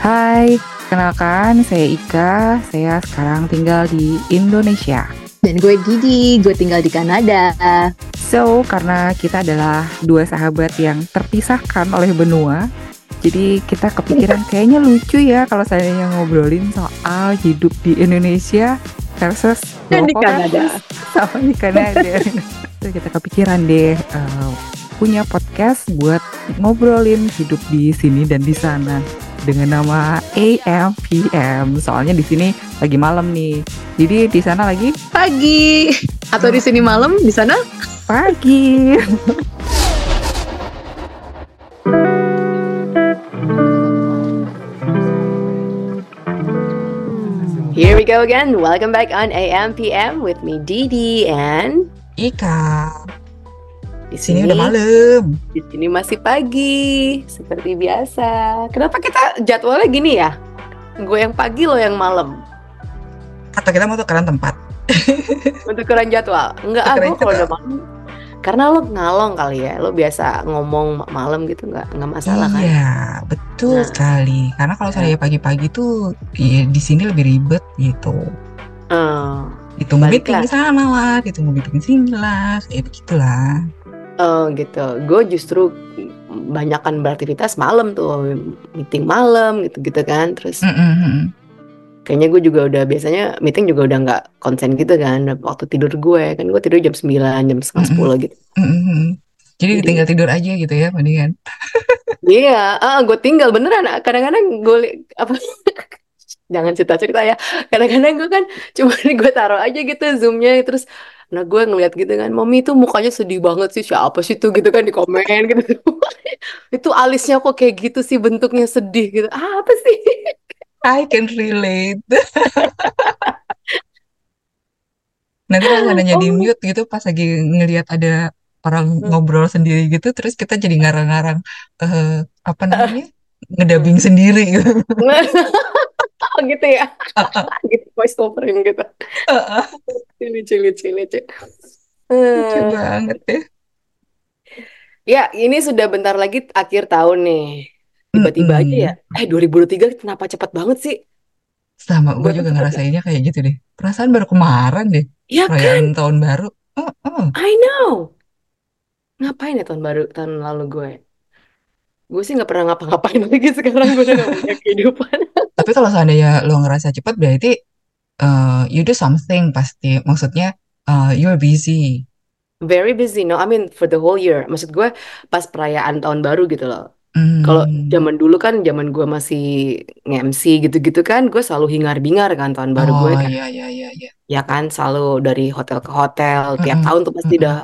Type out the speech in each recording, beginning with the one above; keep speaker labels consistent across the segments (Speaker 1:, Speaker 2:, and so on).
Speaker 1: Hai, kenalkan saya Ika. Saya sekarang tinggal di Indonesia.
Speaker 2: Dan gue Didi, gue tinggal di Kanada.
Speaker 1: So, karena kita adalah dua sahabat yang terpisahkan oleh benua, jadi kita kepikiran kayaknya lucu ya kalau saya ngobrolin soal hidup di Indonesia versus
Speaker 2: Dan di Kanada.
Speaker 1: sama di Kanada. Terus kita kepikiran deh uh, punya podcast buat ngobrolin hidup di sini dan di sana dengan nama AMPM. Soalnya di sini lagi malam nih. Jadi di sana lagi
Speaker 2: Pagi. Atau di sini malam, di sana
Speaker 1: pagi.
Speaker 3: Here we go again. Welcome back on AMPM with me Didi and
Speaker 1: Ika,
Speaker 3: di
Speaker 1: sini
Speaker 3: sini
Speaker 1: udah malam.
Speaker 3: Di sini masih pagi seperti biasa. Kenapa kita jadwalnya gini ya? Gue yang pagi lo yang malam.
Speaker 1: Atau kita mau tukeran tempat?
Speaker 3: Untuk ukuran jadwal. Enggak ah,
Speaker 1: Tukeran
Speaker 3: gue kalau udah malam. Karena lo ngalong kali ya. Lo biasa ngomong ma- malam gitu nggak nggak masalah kan?
Speaker 4: Iya, betul
Speaker 3: Nah.
Speaker 4: sekali. Karena kalau saya pagi-pagi tuh ya, di sini lebih ribet gitu.
Speaker 3: Eh,
Speaker 4: Ditunggu meeting sana lah, ditunggu meeting sini lah, kayak begitulah.
Speaker 3: Oh gitu. Gue justru banyakan beraktivitas malam tuh, meeting malam gitu-gitu kan. Terus
Speaker 4: Mm-mm.
Speaker 3: kayaknya gue juga udah biasanya meeting juga udah nggak konsen gitu kan. Waktu tidur gue kan gue tidur jam 9, jam setengah 10 gitu.
Speaker 4: Mm-mm. Jadi
Speaker 3: Jadi-
Speaker 4: tinggal tidur aja gitu ya, mendingan.
Speaker 3: Iya, ah gue tinggal beneran. Kadang-kadang gue apa jangan cerita-cerita ya. Kadang-kadang gue kan cuma gue taruh aja gitu zoomnya terus nah gue ngeliat gitu kan, mami tuh mukanya sedih banget sih siapa sih tuh gitu kan di komen gitu. Itu alisnya kok kayak gitu sih bentuknya sedih gitu. Ah, apa sih?
Speaker 4: I can relate. Nanti kalau di
Speaker 3: Oh.
Speaker 4: mute gitu pas lagi ngelihat ada orang
Speaker 3: Hmm.
Speaker 4: ngobrol sendiri gitu, terus kita jadi ngarang-ngarang eh apa namanya? Ngedabing sendiri gitu.
Speaker 3: Oh gitu ya. Gitu voice overing gitu. Lucu lucu lucu.
Speaker 4: Lucu
Speaker 3: Eh,
Speaker 4: banget ya.
Speaker 3: Ya, ini sudah bentar lagi akhir tahun nih. Tiba-tiba aja ya. Eh, 2023 kenapa cepat banget sih?
Speaker 4: Sama gue juga ngerasainnya kayak gitu deh. Perasaan baru kemarin deh,
Speaker 3: Ya kan?
Speaker 4: perayaan tahun baru. Oh, oh.
Speaker 3: I know. Ngapain ya tahun baru tahun lalu gue? Gue sih nggak pernah ngapa-ngapain lagi sekarang gue udah gak punya kehidupan.
Speaker 4: Tapi kalau seandainya lo ngerasa cepat berarti eh, you do something pasti. Maksudnya eh, you're busy.
Speaker 3: Very busy, no? I mean for the whole year. Maksud gue pas perayaan tahun baru gitu loh.
Speaker 4: Hmm.
Speaker 3: Kalau zaman dulu kan, zaman gue masih nge-MC gitu-gitu kan, gue selalu hingar-bingar kan tahun baru gue
Speaker 4: Oh
Speaker 3: kan.
Speaker 4: iya iya iya iya.
Speaker 3: Ya kan, selalu dari hotel ke hotel. Tiap
Speaker 4: Mm-mm,
Speaker 3: tahun tuh pasti udah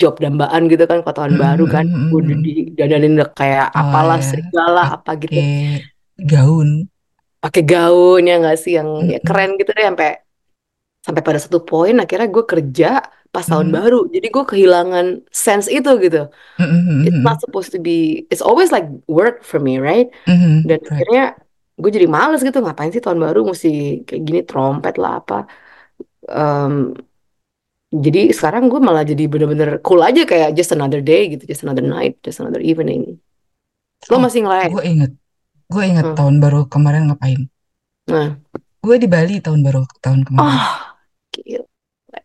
Speaker 3: job dambaan gitu kan, kalau tahun baru kan. Gue didandanin kayak
Speaker 4: Oh
Speaker 3: apalah,
Speaker 4: ya,
Speaker 3: serigala, apa gitu.
Speaker 4: gaun.
Speaker 3: pakai gaun ya nggak sih yang ya
Speaker 4: Mm-mm.
Speaker 3: keren gitu deh sampai sampai pada satu poin akhirnya gue kerja pas tahun
Speaker 4: Mhm.
Speaker 3: baru. Jadi gue kehilangan sense itu gitu.
Speaker 4: Mm-mm,
Speaker 3: it's
Speaker 4: mm-mm,
Speaker 3: not supposed to be it's always like work for me right?
Speaker 4: Mm-mm,
Speaker 3: dan
Speaker 4: right.
Speaker 3: akhirnya gue jadi males gitu. Ngapain sih tahun baru mesti kayak gini trompet lah apa. Em, jadi sekarang gue malah jadi bener-bener cool aja kayak just another day gitu. Just another night just another evening. Lo
Speaker 4: Oh,
Speaker 3: masih ngelain
Speaker 4: gue inget, gue inget
Speaker 3: Hmm.
Speaker 4: tahun baru kemarin ngapain.
Speaker 3: nah.
Speaker 4: Gue di Bali tahun baru tahun kemarin.
Speaker 3: oh gila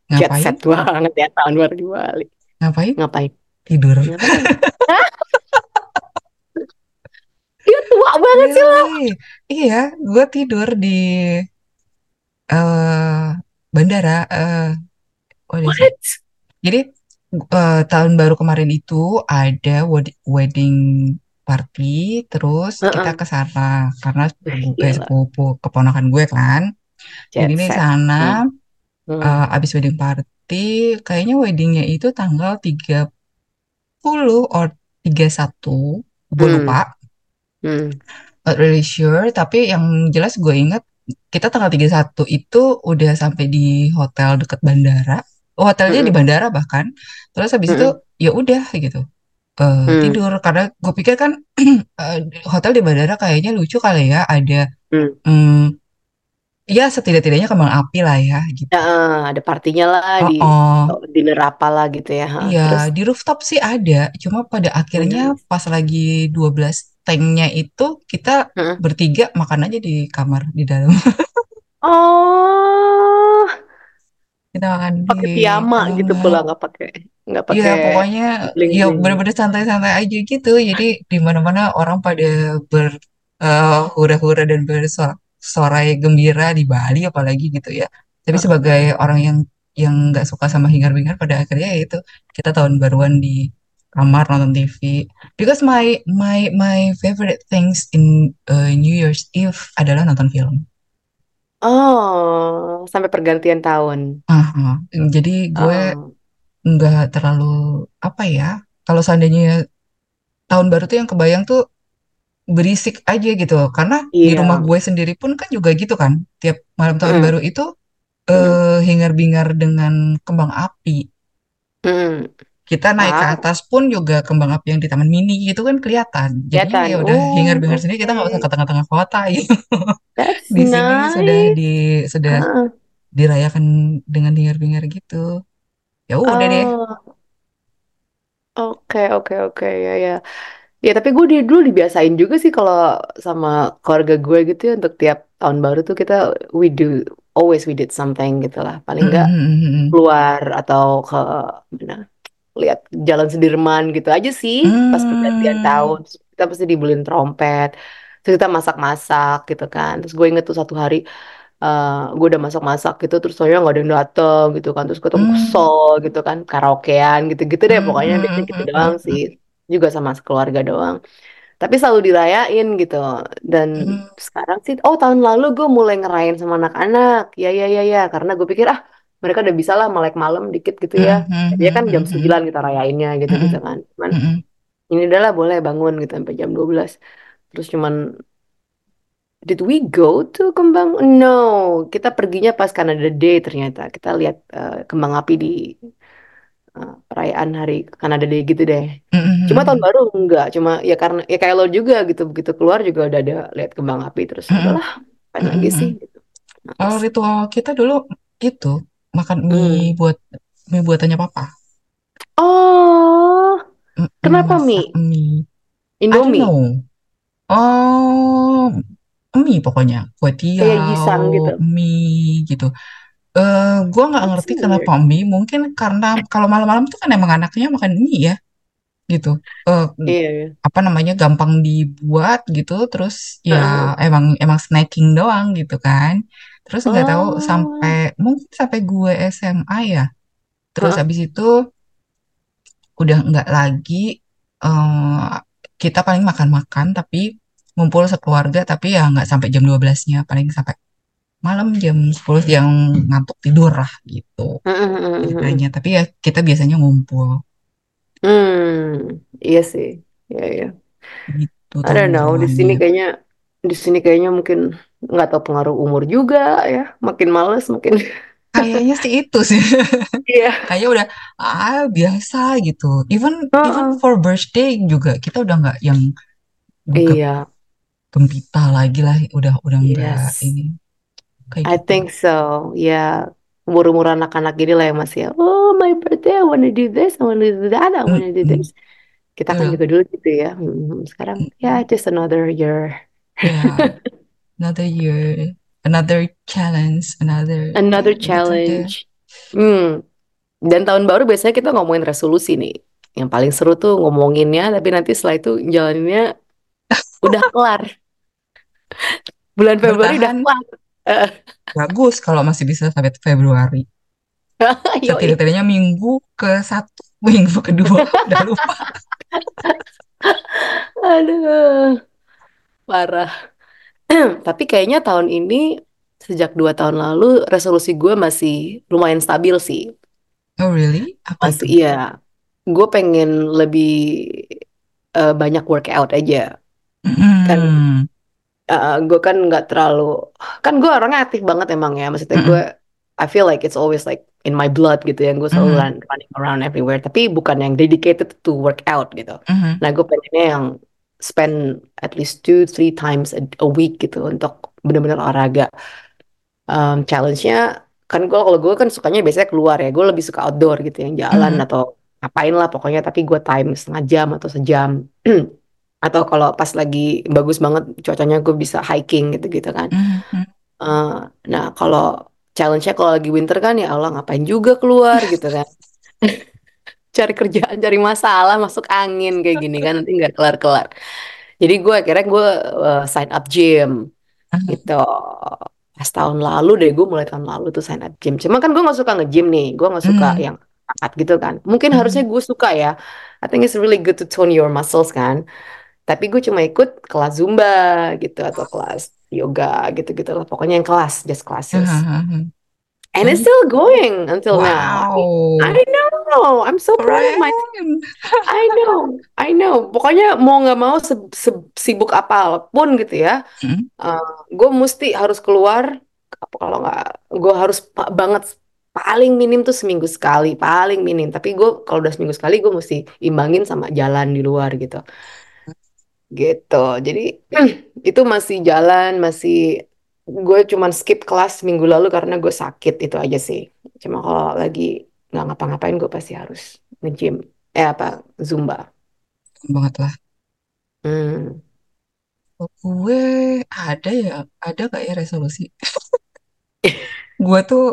Speaker 3: jet
Speaker 4: Ngapain?
Speaker 3: set banget ya tahun baru di Bali
Speaker 4: Ngapain?
Speaker 3: ngapain
Speaker 4: Tidur.
Speaker 3: Ngapain? Dia tua banget sih lo.
Speaker 4: Really? Iya, gue tidur di eh bandara. eh what?
Speaker 3: What?
Speaker 4: Jadi eh, tahun baru kemarin itu ada wed- wedding party, terus kita
Speaker 3: Heeh.
Speaker 4: ke sana karena
Speaker 3: Gila.
Speaker 4: sepupu keponakan gue kan.
Speaker 3: Jet
Speaker 4: Jadi di sana
Speaker 3: Hmm.
Speaker 4: Eh, abis wedding party, kayaknya weddingnya itu tanggal 30 or 31, gue
Speaker 3: Hmm.
Speaker 4: lupa.
Speaker 3: Hmm.
Speaker 4: Not really sure, tapi yang jelas gue inget kita tanggal 31 itu udah sampai di hotel deket bandara. Oh, hotelnya di
Speaker 3: Mm-mm.
Speaker 4: bandara bahkan. Terus habis itu ya udah gitu. Eh,
Speaker 3: Hmm.
Speaker 4: tidur karena gue pikir kan eh, hotel di bandara kayaknya lucu kali ya ada
Speaker 3: Hmm.
Speaker 4: hmm, ya setidak-tidaknya kembang api lah ya gitu.
Speaker 3: Nah, ada partinya lah
Speaker 4: Oh,
Speaker 3: di
Speaker 4: oh.
Speaker 3: dinner apa lah gitu ya.
Speaker 4: Iya, di rooftop sih ada, cuma pada akhirnya
Speaker 3: Hmm.
Speaker 4: pas lagi 12 tanknya itu kita
Speaker 3: Heeh.
Speaker 4: bertiga makan aja di kamar di dalam.
Speaker 3: Oh,
Speaker 4: Kita makan
Speaker 3: pakai
Speaker 4: di
Speaker 3: piyama gitu
Speaker 4: kamar.
Speaker 3: pula nggak pakai nggak
Speaker 4: Iya,
Speaker 3: pakai
Speaker 4: pokoknya
Speaker 3: bling
Speaker 4: ya
Speaker 3: bling.
Speaker 4: bener-bener santai-santai aja gitu. Jadi di mana-mana orang pada ber eh, hura-hura dan bersorai gembira di Bali apalagi gitu ya. Tapi sebagai orang yang yang nggak suka sama hingar-bingar pada akhirnya ya itu kita tahun baruan di kamar nonton TV. Because my my my favorite things in uh, New Year's Eve adalah nonton film.
Speaker 3: Oh, sampai pergantian tahun.
Speaker 4: Aha. Jadi gue
Speaker 3: Oh,
Speaker 4: nggak terlalu apa ya kalau seandainya tahun baru tuh yang kebayang tuh berisik aja gitu. Karena di rumah
Speaker 3: iya.
Speaker 4: gue sendiri pun kan juga gitu kan. Tiap malam tahun
Speaker 3: Mm,
Speaker 4: baru itu
Speaker 3: mm,
Speaker 4: eh, hingar-bingar dengan kembang api.
Speaker 3: Mm.
Speaker 4: kita naik ke
Speaker 3: Wow,
Speaker 4: atas pun juga kembang api yang di Taman Mini gitu kan kelihatan.
Speaker 3: Kelihatan.
Speaker 4: ya udah
Speaker 3: Oh,
Speaker 4: hingar-bingar sendiri kita nggak usah ke tengah-tengah kota gitu. Di sini sudah
Speaker 3: nice.
Speaker 4: di sudah
Speaker 3: Heeh.
Speaker 4: dirayakan dengan hingar-bingar gitu. Ya udah deh.
Speaker 3: Oh, oke, oke, oke, ya, ya. Ya, tapi gue di- dulu dibiasain juga sih kalau sama keluarga gue gitu ya untuk tiap tahun baru tuh kita we do always we did something gitu lah. Paling
Speaker 4: Mm,
Speaker 3: enggak
Speaker 4: mm, mm, mm.
Speaker 3: keluar atau ke mana lihat Jalan Sudirman gitu aja sih pas pergantian
Speaker 4: Hmm.
Speaker 3: tahun. Kita pasti dibeliin trompet. Terus kita masak-masak gitu kan. Terus gue inget tuh satu hari eh gue udah masak-masak gitu terus soalnya nggak ada yang dateng gitu kan terus ketemu
Speaker 4: Hmm.
Speaker 3: kesel gitu kan karaokean gitu-gitu deh
Speaker 4: Hmm,
Speaker 3: pokoknya
Speaker 4: hmm,
Speaker 3: biasanya
Speaker 4: hmm,
Speaker 3: gitu
Speaker 4: hmm,
Speaker 3: doang
Speaker 4: hmm.
Speaker 3: sih juga sama keluarga doang. Tapi selalu dirayain gitu. Dan
Speaker 4: Hmm,
Speaker 3: sekarang sih oh tahun lalu gue mulai ngerayain sama anak-anak. Ya ya ya ya. Karena gue pikir ah mereka udah bisa lah melek malam dikit gitu ya.
Speaker 4: Hmm, hmm,
Speaker 3: ya kan
Speaker 4: hmm,
Speaker 3: jam
Speaker 4: hmm,
Speaker 3: 9 kita rayainnya gitu
Speaker 4: hmm,
Speaker 3: gitu kan. Cuman
Speaker 4: hmm, hmm.
Speaker 3: ini adalah boleh bangun gitu sampai jam 12 terus cuman Did we go to Kembang? No, kita perginya pas Canada Day ternyata. Kita lihat eh, kembang api di eh, perayaan hari Canada Day gitu deh.
Speaker 4: Hmm, hmm,
Speaker 3: Cuma tahun baru enggak, cuma ya karena ya kayak lo juga gitu. Begitu keluar juga udah ada lihat kembang api terus
Speaker 4: hmm, hmm,
Speaker 3: udahlah, main
Speaker 4: hmm,
Speaker 3: lagi
Speaker 4: hmm,
Speaker 3: sih gitu.
Speaker 4: Kalau
Speaker 3: Males.
Speaker 4: ritual kita dulu gitu makan mie buat mie buatannya papa,
Speaker 3: Oh, kenapa mie?
Speaker 4: mie.
Speaker 3: Indomie.
Speaker 4: Oh, mie pokoknya kue
Speaker 3: kayak Yisang gitu.
Speaker 4: mie gitu. Eh, gua nggak ngerti kenapa mie. Mungkin karena kalau malam-malam tuh kan emang anaknya makan mie ya, gitu. Eh,
Speaker 3: Iya, iya.
Speaker 4: apa namanya gampang dibuat gitu terus ya
Speaker 3: Heeh.
Speaker 4: emang emang snacking doang gitu kan terus nggak tahu
Speaker 3: Oh,
Speaker 4: sampai mungkin sampai gue SMA ya terus
Speaker 3: heeh.
Speaker 4: habis itu udah nggak lagi eh, kita paling makan-makan tapi ngumpul sekeluarga tapi ya nggak sampai jam 12-nya paling sampai malam jam 10 yang ngantuk tidur lah gitu ceritanya tapi ya kita biasanya ngumpul
Speaker 3: Hmm, iya sih. Iya, iya.
Speaker 4: gitu
Speaker 3: I don't know, di sini kayaknya di sini kayaknya mungkin nggak tahu pengaruh umur juga ya, makin males makin
Speaker 4: kayaknya sih itu sih
Speaker 3: iya.
Speaker 4: kayak udah ah biasa gitu even even
Speaker 3: Heeh.
Speaker 4: for birthday juga kita udah nggak yang buka
Speaker 3: Iya,
Speaker 4: gempita lagi lah udah udah nggak
Speaker 3: yes.
Speaker 4: ini kayak
Speaker 3: I
Speaker 4: gitu
Speaker 3: think so. Ya, umur-umur anak-anak gini lah yang masih ya, oh my birthday, I wanna do this, I wanna do that, I
Speaker 4: Mm,
Speaker 3: wanna do this. Kita kan juga dulu gitu ya. Hmm, sekarang
Speaker 4: Mm,
Speaker 3: ya
Speaker 4: mm.
Speaker 3: just another year.
Speaker 4: ya another year another challenge another
Speaker 3: Another challenge. Hmm. Dan tahun baru biasanya kita ngomongin resolusi nih. Yang paling seru tuh ngomonginnya, tapi nanti setelah itu jalaninnya udah kelar. Bulan Februari udah
Speaker 4: bertahan
Speaker 3: kelar. Eh,
Speaker 4: bagus kalau masih bisa sampai Februari. setidak-tidaknya minggu ke satu minggu kedua udah lupa
Speaker 3: Aduh, parah. Tapi kayaknya tahun ini, sejak dua tahun lalu, resolusi gue masih lumayan stabil sih.
Speaker 4: oh really apa
Speaker 3: Masih,
Speaker 4: itu
Speaker 3: iya. Gue pengen lebih eh, banyak workout aja. Kan
Speaker 4: Mm,
Speaker 3: gue kan nggak terlalu, kan gue orangnya aktif banget emang ya. Maksudnya gue,
Speaker 4: mm,
Speaker 3: I feel like it's always like in my blood gitu yang gue selalu
Speaker 4: mm,
Speaker 3: run, running around everywhere. Tapi bukan yang dedicated to workout gitu.
Speaker 4: mm,
Speaker 3: Nah gue pengennya yang spend at least two, three times a, a week gitu untuk bener-bener olahraga. Um, challenge-nya kan gue kalau gue kan sukanya biasanya keluar ya. Gue lebih suka outdoor gitu yang jalan
Speaker 4: mm,
Speaker 3: atau ngapain lah pokoknya. Tapi gue time setengah jam atau sejam. Atau kalau pas lagi bagus banget cuacanya gue bisa hiking gitu-gitu kan.
Speaker 4: Mhm, mhm.
Speaker 3: Eh, nah kalau challenge-nya kalau lagi winter kan ya Allah ngapain juga keluar gitu kan. Cari kerjaan, cari masalah, masuk angin kayak gini kan nanti nggak kelar-kelar. Jadi gue akhirnya gue eh, sign up gym gitu. Pas tahun lalu deh gue mulai tahun lalu tuh sign up gym. Cuma kan gue nggak suka nge-gym nih, gue nggak suka
Speaker 4: Hmm.
Speaker 3: yang angkat gitu kan. Mungkin harusnya gue suka ya. I think it's really good to tone your muscles kan. Tapi gue cuma ikut kelas Zumba gitu atau kelas yoga gitu-gitu lah. Pokoknya yang kelas, just classes.
Speaker 4: Hahaha.
Speaker 3: And it's still going until now.
Speaker 4: Wow,
Speaker 3: I know, I'm so proud of
Speaker 4: keren.
Speaker 3: I know, I know. Pokoknya mau nggak mau se- se- sibuk apa pun gitu ya,
Speaker 4: Hmm.
Speaker 3: gue mesti harus keluar. Kalau nggak, gue harus banget paling minim tuh seminggu sekali, paling minim. Tapi gue kalau udah seminggu sekali gue mesti imbangin sama jalan di luar gitu, gitu. Jadi itu masih jalan, masih gue cuman skip kelas minggu lalu karena gue sakit itu aja sih. Cuma kalau lagi nggak ngapa-ngapain gue pasti harus nge-gym. Eh apa, Zumba.
Speaker 4: banget lah.
Speaker 3: Hmm.
Speaker 4: Gue ada ya, ada gak ya resolusi? Gue tuh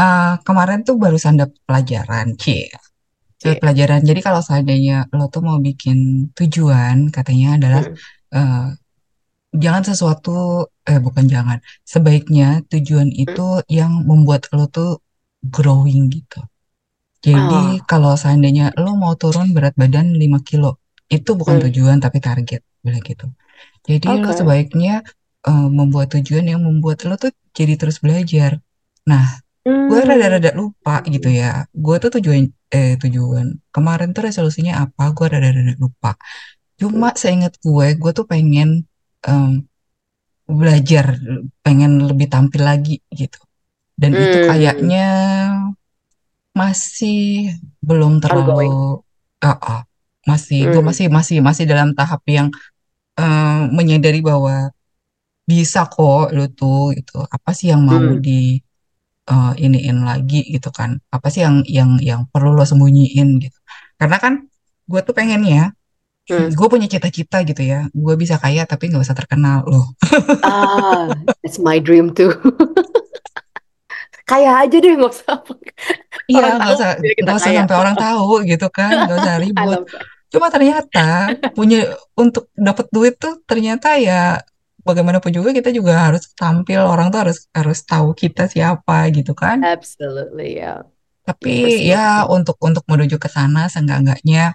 Speaker 4: eh, kemarin tuh barusan dapet pelajaran, cie.
Speaker 3: Cie.
Speaker 4: pelajaran. Jadi kalau seandainya lo tuh mau bikin tujuan, katanya adalah
Speaker 3: Hmm.
Speaker 4: eh, jangan sesuatu, eh bukan jangan, sebaiknya tujuan itu yang membuat lo tuh growing gitu. Jadi
Speaker 3: Ah.
Speaker 4: kalau seandainya lo mau turun berat badan 5 kilo, itu bukan
Speaker 3: Hmm.
Speaker 4: tujuan tapi target, bilang gitu. Jadi lo
Speaker 3: Oke.
Speaker 4: sebaiknya eh, membuat tujuan yang membuat lo tuh jadi terus belajar. Nah, gue
Speaker 3: Hmm.
Speaker 4: rada-rada lupa gitu ya. Gue tuh tujuan eh tujuan kemarin tuh resolusinya apa? Gue rada-rada lupa. Cuma seingat gue, gue tuh pengen em, belajar, pengen lebih tampil lagi gitu. Dan itu
Speaker 3: Hmm.
Speaker 4: kayaknya masih belum terlalu. Ah, ah. masih, gue
Speaker 3: Hmm.
Speaker 4: masih masih masih dalam tahap yang eh, menyadari bahwa bisa kok lu tuh itu apa sih yang mau
Speaker 3: Hmm.
Speaker 4: di eh, iniin lagi gitu kan. Apa sih yang yang yang perlu lo sembunyiin gitu. Karena kan gue tuh pengennya
Speaker 3: Hmm.
Speaker 4: gue punya cita-cita gitu ya. Gue bisa kaya tapi nggak usah terkenal loh.
Speaker 3: Ah, it's my dream too. Kayak aja deh nggak usah
Speaker 4: iya nggak usah nggak usah
Speaker 3: kaya.
Speaker 4: sampai orang tahu gitu kan nggak usah ribut. cuma ternyata punya untuk dapat duit tuh ternyata ya bagaimanapun juga kita juga harus tampil orang tuh harus harus tahu kita siapa gitu kan
Speaker 3: Absolutely, yeah.
Speaker 4: Tapi ya untuk untuk menuju ke sana seenggak-enggaknya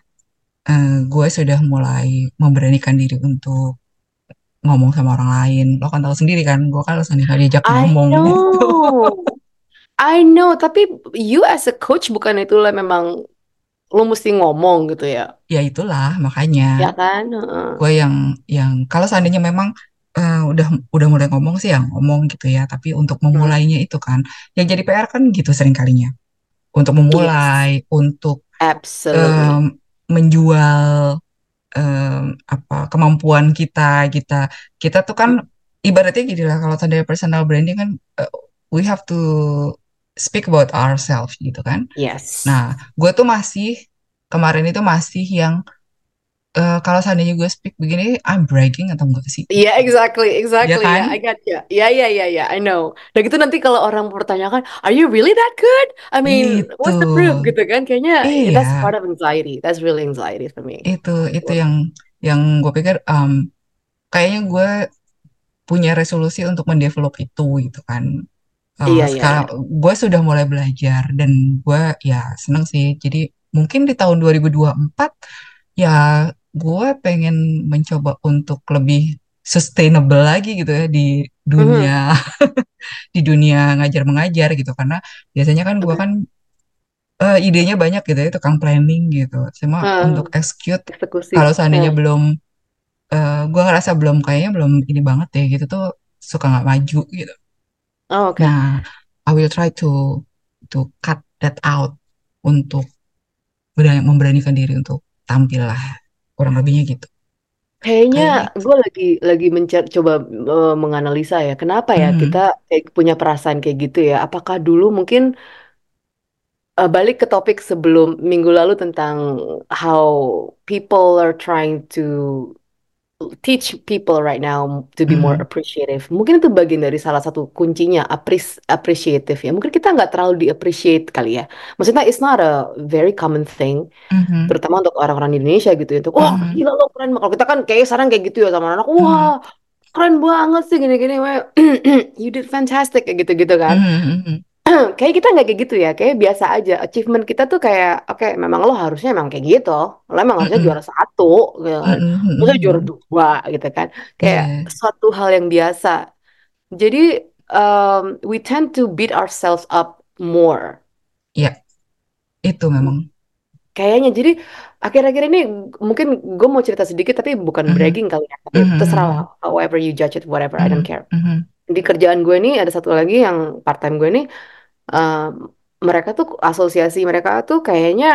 Speaker 4: eh, gue sudah mulai memberanikan diri untuk ngomong sama orang lain. Lo kan tahu sendiri kan, gue kan sering kali diajak
Speaker 3: I
Speaker 4: ngomong gitu.
Speaker 3: know. I know, tapi you as a coach bukan itulah memang lu mesti ngomong gitu ya.
Speaker 4: Ya itulah makanya
Speaker 3: Ya kan? Heeh.
Speaker 4: gue yang yang kalau seandainya memang eh, udah udah mulai ngomong sih ya ngomong gitu ya. Tapi untuk memulainya itu kan yang jadi PR kan gitu sering kalinya. Untuk memulai, untuk
Speaker 3: Absolutely.
Speaker 4: em, menjual em, apa kemampuan kita kita kita tuh kan ibaratnya gini lah kalau tanda personal branding kan eh, we have to speak about ourselves gitu kan
Speaker 3: Yes.
Speaker 4: nah gue tuh masih kemarin itu masih yang eh, kalau seandainya gue speak begini I'm bragging atau enggak sih
Speaker 3: Yeah, exactly, exactly.
Speaker 4: Ya kan?
Speaker 3: Yeah, I got ya. Yeah, yeah, yeah, yeah. I know. Dan gitu nanti kalau orang pertanyakan, are you really that good? I mean, what's the proof
Speaker 4: Gitu.
Speaker 3: gitu kan? Kayaknya
Speaker 4: Iya.
Speaker 3: that's part of anxiety. That's really anxiety for me.
Speaker 4: itu itu yang yang gue pikir em, kayaknya gue punya resolusi untuk mendevelop itu gitu kan Eh,
Speaker 3: Iya, iya,
Speaker 4: sekarang gue sudah mulai belajar dan gue ya seneng sih jadi mungkin di tahun 2024 ya gue pengen mencoba untuk lebih sustainable lagi gitu ya di dunia di dunia ngajar mengajar gitu karena biasanya kan gue kan eh, idenya banyak gitu ya tukang planning gitu cuma
Speaker 3: Hmm.
Speaker 4: untuk execute kalau seandainya
Speaker 3: Hmm.
Speaker 4: belum eh gue ngerasa belum kayaknya belum ini banget deh gitu tuh suka nggak maju gitu
Speaker 3: Oh, oke.
Speaker 4: nah I will try to to cut that out untuk berani, memberanikan diri untuk tampil lah kurang lebihnya gitu
Speaker 3: Kayaknya
Speaker 4: Kayak
Speaker 3: gue lagi lagi mencoba coba eh, menganalisa ya, kenapa ya
Speaker 4: Mhm.
Speaker 3: kita kayak punya perasaan kayak gitu ya? Apakah dulu mungkin uh, balik ke topik sebelum minggu lalu tentang how people are trying to teach people right now to be more
Speaker 4: Mhm.
Speaker 3: appreciative. Mungkin itu bagian dari salah satu kuncinya appres appreciative ya. Mungkin kita nggak terlalu di appreciate kali ya. Maksudnya it's not a very common thing,
Speaker 4: Mhm.
Speaker 3: terutama untuk orang-orang di Indonesia gitu. ya, Untuk wah
Speaker 4: Mhm.
Speaker 3: gila lo keren. Kalau kita kan kayak sekarang kayak gitu ya sama anak.
Speaker 4: Mhm.
Speaker 3: Wah keren banget sih gini-gini. You did fantastic kayak gitu-gitu kan.
Speaker 4: Mhm, mhm.
Speaker 3: Kayak kita nggak kayak gitu ya. Kayak biasa aja. Achievement kita tuh kayak oke memang lo harusnya memang kayak gitu. Lo emang harusnya juara satu gitu kan. Maksudnya juara dua gitu kan. Kayak
Speaker 4: Iya.
Speaker 3: suatu hal yang biasa. Jadi um, we tend to beat ourselves up more.
Speaker 4: Iya, itu memang.
Speaker 3: Kayaknya jadi akhir-akhir ini mungkin gue mau cerita sedikit tapi bukan
Speaker 4: Mhm.
Speaker 3: bragging kali ya. Tapi
Speaker 4: Mhm,
Speaker 3: terserah
Speaker 4: mhm.
Speaker 3: lah. However you judge it, whatever, I don't care.
Speaker 4: mhm.
Speaker 3: Di kerjaan gue ini ada satu lagi yang part time gue ini um, mereka tuh asosiasi mereka tuh kayaknya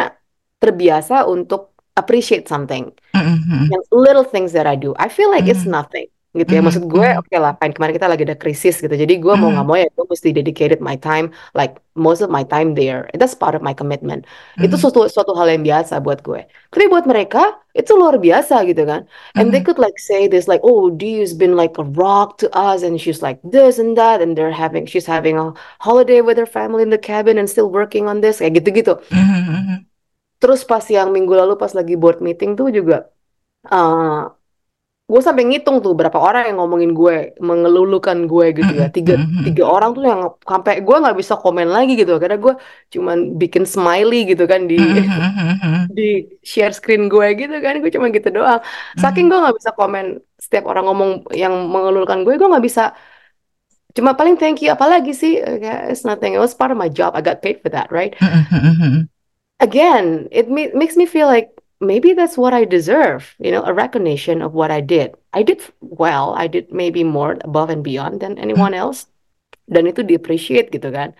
Speaker 3: terbiasa untuk appreciate something.
Speaker 4: Mhm.
Speaker 3: yang little things that I do, I feel like it's
Speaker 4: Mhm.
Speaker 3: nothing gitu ya.
Speaker 4: Mhm,
Speaker 3: Maksud gue,
Speaker 4: mhm.
Speaker 3: oke lah, fine. Kemarin kita lagi ada krisis gitu. Jadi gue mau nggak
Speaker 4: Mhm.
Speaker 3: mau ya, gue mesti dedicated my time, like most of my time there. That's part of my commitment. Itu suatu suatu hal yang biasa buat gue. Tapi buat mereka itu luar biasa gitu kan. And they could like say this like, oh, Dee's been like a rock to us, and she's like this and that, and they're having, she's having a holiday with her family in the cabin and still working on this, kayak gitu-gitu. Terus pas yang minggu lalu pas lagi board meeting tuh juga eh gue sampai ngitung tuh berapa orang yang ngomongin gue, mengelulukan gue gitu ya. Tiga, tiga orang tuh yang sampai gue nggak bisa komen lagi gitu. Karena gue cuman bikin smiley gitu kan di di share screen gue gitu kan. Gue cuma gitu doang. Saking gue nggak bisa komen setiap orang ngomong yang mengelulukan gue, gue nggak bisa. Cuma paling thank you apalagi sih? Kayak, It's nothing. It was part of my job. I got paid for that, right? Again, it ma- makes me feel like maybe that's what I deserve, you know, a recognition of what I did. I did well, I did maybe more above and beyond than anyone else. Dan itu di-appreciate gitu kan.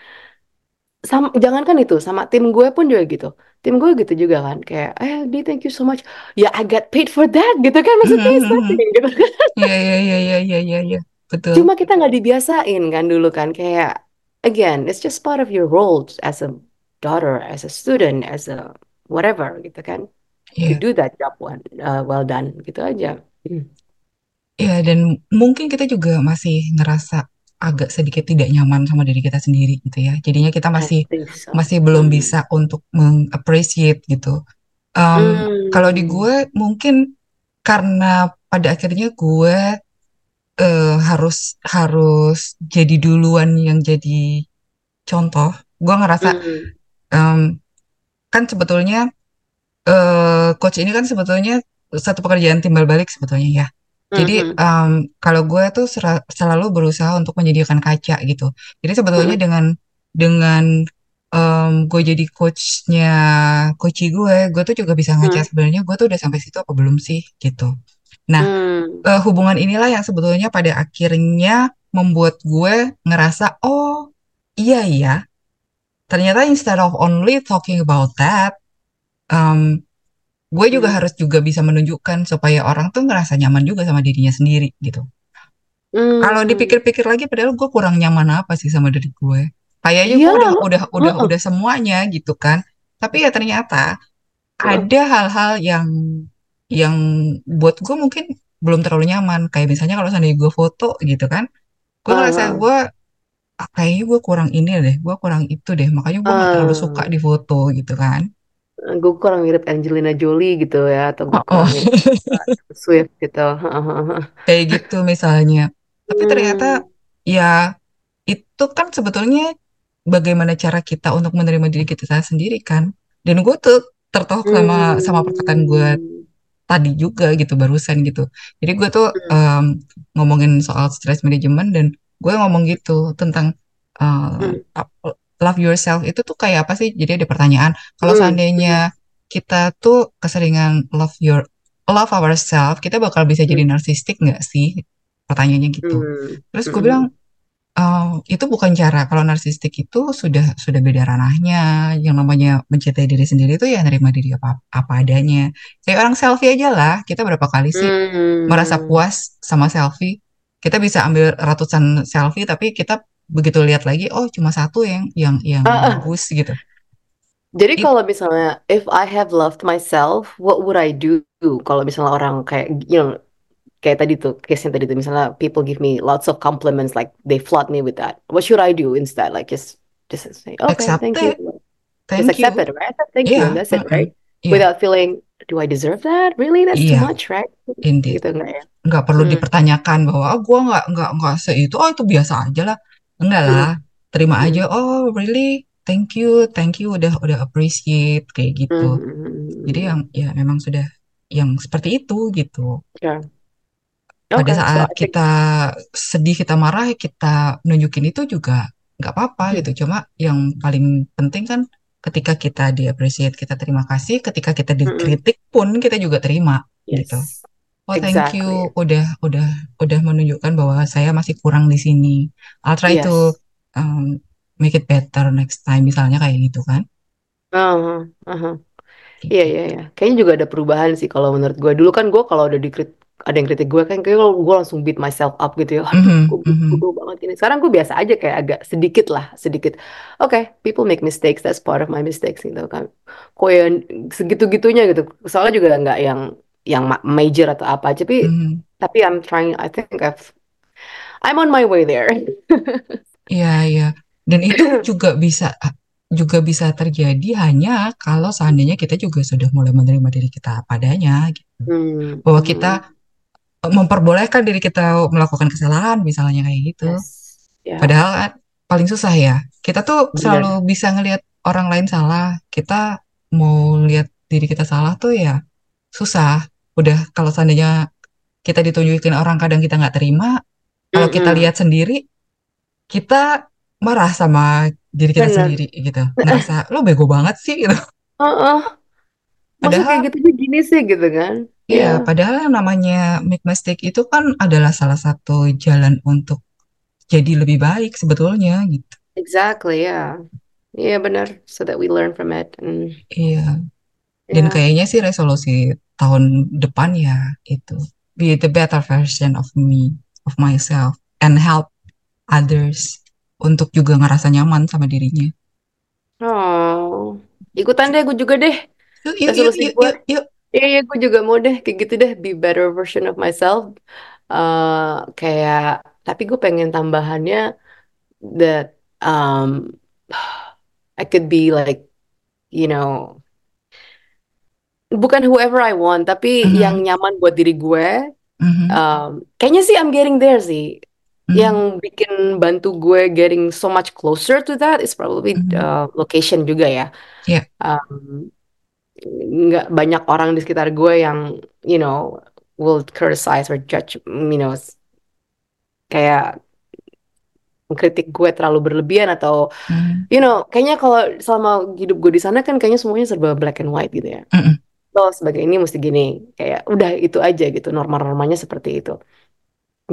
Speaker 3: Sama, jangankan itu, sama tim gue pun juga gitu. Tim gue gitu juga kan, kayak, eh, Di, thank you so much. Ya, I got paid for that, gitu kan. Maksudnya it's
Speaker 4: Mhm, mhm.
Speaker 3: nothing, gitu kan.
Speaker 4: Iya, iya, iya, iya, iya, iya. Betul.
Speaker 3: Cuma kita nggak dibiasain kan dulu kan, kayak, again, it's just part of your role as a daughter, as a student, as a whatever, gitu kan. To
Speaker 4: Iya.
Speaker 3: do that job one uh, well done gitu aja. Hmm.
Speaker 4: Iya, dan mungkin kita juga masih ngerasa agak sedikit tidak nyaman sama diri kita sendiri gitu ya. Jadinya kita masih
Speaker 3: so.
Speaker 4: masih belum
Speaker 3: Hmm.
Speaker 4: bisa untuk meng-appreciate gitu. Um, kalau di
Speaker 3: Hmm.
Speaker 4: gue mungkin karena pada akhirnya gue eh, harus harus jadi duluan yang jadi contoh. Gue ngerasa
Speaker 3: Hmm.
Speaker 4: em, kan sebetulnya eh, coach ini kan sebetulnya satu pekerjaan timbal balik sebetulnya ya. Jadi em, kalau gue tuh selalu berusaha untuk menyediakan kaca gitu. Jadi sebetulnya
Speaker 3: Mhm.
Speaker 4: dengan dengan em, gue jadi coachnya coachi gue, gue tuh juga bisa ngaca
Speaker 3: Hmm.
Speaker 4: sebenarnya gue tuh udah sampai situ apa belum sih gitu. Nah,
Speaker 3: Hmm.
Speaker 4: eh, hubungan inilah yang sebetulnya pada akhirnya membuat gue ngerasa, oh iya ya, ternyata instead of only talking about that, em, gue juga harus juga bisa menunjukkan supaya orang tuh ngerasa nyaman juga sama dirinya sendiri gitu. Kalau
Speaker 3: Hmm.
Speaker 4: dipikir-pikir lagi, padahal gue kurang nyaman apa sih sama diri gue? Kayaknya gue
Speaker 3: Iyalah
Speaker 4: udah udah udah
Speaker 3: Heeh.
Speaker 4: udah semuanya gitu kan. Tapi ya ternyata
Speaker 3: Heeh.
Speaker 4: ada hal-hal yang yang buat gue mungkin belum terlalu nyaman. Kayak misalnya kalau seandainya gue foto gitu kan, gue ngerasa
Speaker 3: Heeh.
Speaker 4: gue ah, kayaknya gue kurang ini deh, gue kurang itu deh. Makanya gue nggak terlalu suka di foto gitu kan.
Speaker 3: Gue kurang mirip Angelina Jolie gitu ya, atau gue
Speaker 4: Oh,
Speaker 3: kurang mirip uh, Swift gitu.
Speaker 4: Kayak gitu misalnya. Tapi ternyata
Speaker 3: Hmm.
Speaker 4: ya itu kan sebetulnya bagaimana cara kita untuk menerima diri kita sendiri kan. Dan gue tuh tertohok sama sama perkataan gue
Speaker 3: Hmm.
Speaker 4: tadi juga gitu barusan gitu. Jadi gue tuh
Speaker 3: Hmm.
Speaker 4: em, ngomongin soal stress management dan gue ngomong gitu tentang eh,
Speaker 3: Hmm.
Speaker 4: Love yourself itu tuh kayak apa sih? Jadi ada pertanyaan, kalau
Speaker 3: Hmm.
Speaker 4: seandainya kita tuh keseringan love your love ourselves, kita bakal bisa jadi
Speaker 3: Hmm.
Speaker 4: narsistik nggak sih? Pertanyaannya gitu.
Speaker 3: Hmm.
Speaker 4: Terus gue bilang eh, itu bukan cara. Kalau narsistik itu sudah sudah beda ranahnya. Yang namanya mencintai diri sendiri itu ya nerima diri apa apa adanya. Kayak orang selfie aja lah. Kita berapa kali sih merasa
Speaker 3: Hmm.
Speaker 4: puas sama selfie? Kita bisa ambil ratusan selfie, tapi kita begitu lihat lagi, oh cuma satu yang yang yang
Speaker 3: ah.
Speaker 4: bagus gitu.
Speaker 3: Jadi
Speaker 4: It-
Speaker 3: kalau misalnya if I have loved myself, what would I do? Kalau misalnya orang kayak you know kayak tadi tuh case-nya tadi tuh misalnya people give me lots of compliments like they flood me with that. What should I do instead? Like just just say okay,
Speaker 4: accept
Speaker 3: thank
Speaker 4: it.
Speaker 3: you.
Speaker 4: Thank
Speaker 3: Just accept
Speaker 4: you.
Speaker 3: it, right? Thank you,
Speaker 4: Yeah,
Speaker 3: and that's it, right?
Speaker 4: Yeah.
Speaker 3: Without feeling, do I deserve that? Really? That's too
Speaker 4: Iya,
Speaker 3: much, right?
Speaker 4: indeed.
Speaker 3: Gitu enggak ya?
Speaker 4: Nggak perlu
Speaker 3: Hmm.
Speaker 4: dipertanyakan bahwa oh, gua nggak nggak nggak seitu. Oh itu biasa aja lah. Enggak
Speaker 3: Hmm.
Speaker 4: lah. Terima
Speaker 3: Hmm.
Speaker 4: aja. Oh really? Thank you, thank you udah udah appreciate kayak
Speaker 3: Hmm.
Speaker 4: gitu.
Speaker 3: hmm, hmm, hmm,
Speaker 4: Jadi
Speaker 3: hmm.
Speaker 4: yang ya memang sudah yang seperti itu gitu.
Speaker 3: Yeah.
Speaker 4: Pada
Speaker 3: Okay, so
Speaker 4: saat
Speaker 3: I think
Speaker 4: kita sedih, kita marah, kita nunjukin itu juga nggak apa-apa
Speaker 3: Hmm.
Speaker 4: gitu. Cuma yang paling penting kan ketika kita di-appreciate, kita terima kasih. Ketika kita dikritik pun kita juga terima gitu. Oh thank
Speaker 3: exactly.
Speaker 4: you, udah udah udah menunjukkan bahwa saya masih kurang di sini. I'll try
Speaker 3: Yes.
Speaker 4: to um, make it better next time, misalnya kayak gitu kan.
Speaker 3: Uh-huh, uh-huh. Iya,
Speaker 4: gitu.
Speaker 3: iya, iya. Kayaknya juga ada perubahan sih kalau menurut gue. Dulu kan gue kalau udah dikrit ada yang kritik gue kan kayak gue langsung beat myself up gitu ya. Aduh, gue bodoh banget ini. Sekarang gue biasa aja kayak agak sedikit lah, sedikit. Oke, people make mistakes, that's part of my mistakes gitu kan. Kok yang segitu-gitunya gitu. Soalnya juga nggak yang yang ma- major atau apa, tapi
Speaker 4: Mhm.
Speaker 3: tapi I'm trying. I think I've I'm on my way there.
Speaker 4: Iya, iya. Dan itu juga bisa juga bisa terjadi hanya kalau seandainya kita juga sudah mulai menerima diri kita padanya gitu.
Speaker 3: Hmm,
Speaker 4: Bahwa
Speaker 3: hmm,
Speaker 4: kita memperbolehkan diri kita melakukan kesalahan misalnya kayak gitu.
Speaker 3: yes, ya,
Speaker 4: Padahal kan paling susah ya. Kita tuh
Speaker 3: benar.
Speaker 4: selalu bisa ngelihat orang lain salah. Kita mau lihat diri kita salah tuh ya susah. Udah kalau seandainya kita ditunjukin orang kadang kita nggak terima, kalau kita
Speaker 3: Mm-mm.
Speaker 4: lihat sendiri, kita marah sama diri kita
Speaker 3: Benar.
Speaker 4: sendiri gitu. Ngerasa lo bego banget sih gitu.
Speaker 3: Masa
Speaker 4: Padahal
Speaker 3: kayak gitu aja gini sih gitu kan?
Speaker 4: Iya,
Speaker 3: Ya,
Speaker 4: padahal yang namanya make mistake itu kan adalah salah satu jalan untuk jadi lebih baik sebetulnya gitu.
Speaker 3: exactly ya. Iya benar. So that we learn from it. And
Speaker 4: Iya, dan
Speaker 3: ya,
Speaker 4: kayaknya sih resolusi tahun depan ya itu be the better version of me, of myself, and help others untuk juga ngerasa nyaman sama dirinya.
Speaker 3: oh, ikutan deh, gue juga deh.
Speaker 4: Yuk, yuk, yuk,
Speaker 3: Resolusi
Speaker 4: yuk, yuk, yuk.
Speaker 3: Iya, iya, gue juga mau deh kayak gitu deh. Be better version of myself. eh kayak, tapi gue pengen tambahannya that um, I could be like, you know, bukan whoever I want, tapi
Speaker 4: Mhm,
Speaker 3: yang nyaman buat diri gue.
Speaker 4: mhm,
Speaker 3: Um, kayaknya sih I'm getting there sih.
Speaker 4: mhm,
Speaker 3: Yang bikin bantu gue getting so much closer to that is probably
Speaker 4: mhm.
Speaker 3: uh, location juga ya.
Speaker 4: Iya,
Speaker 3: Um, nggak banyak orang di sekitar gue yang, you know, will criticize or judge, you know, kayak mengkritik gue terlalu berlebihan atau,
Speaker 4: mhm,
Speaker 3: you know, kayaknya kalau selama hidup gue di sana kan kayaknya semuanya serba black and white gitu ya.
Speaker 4: mhm.
Speaker 3: Lo sebagai ini mesti gini, kayak udah itu aja gitu, norma-normanya seperti itu.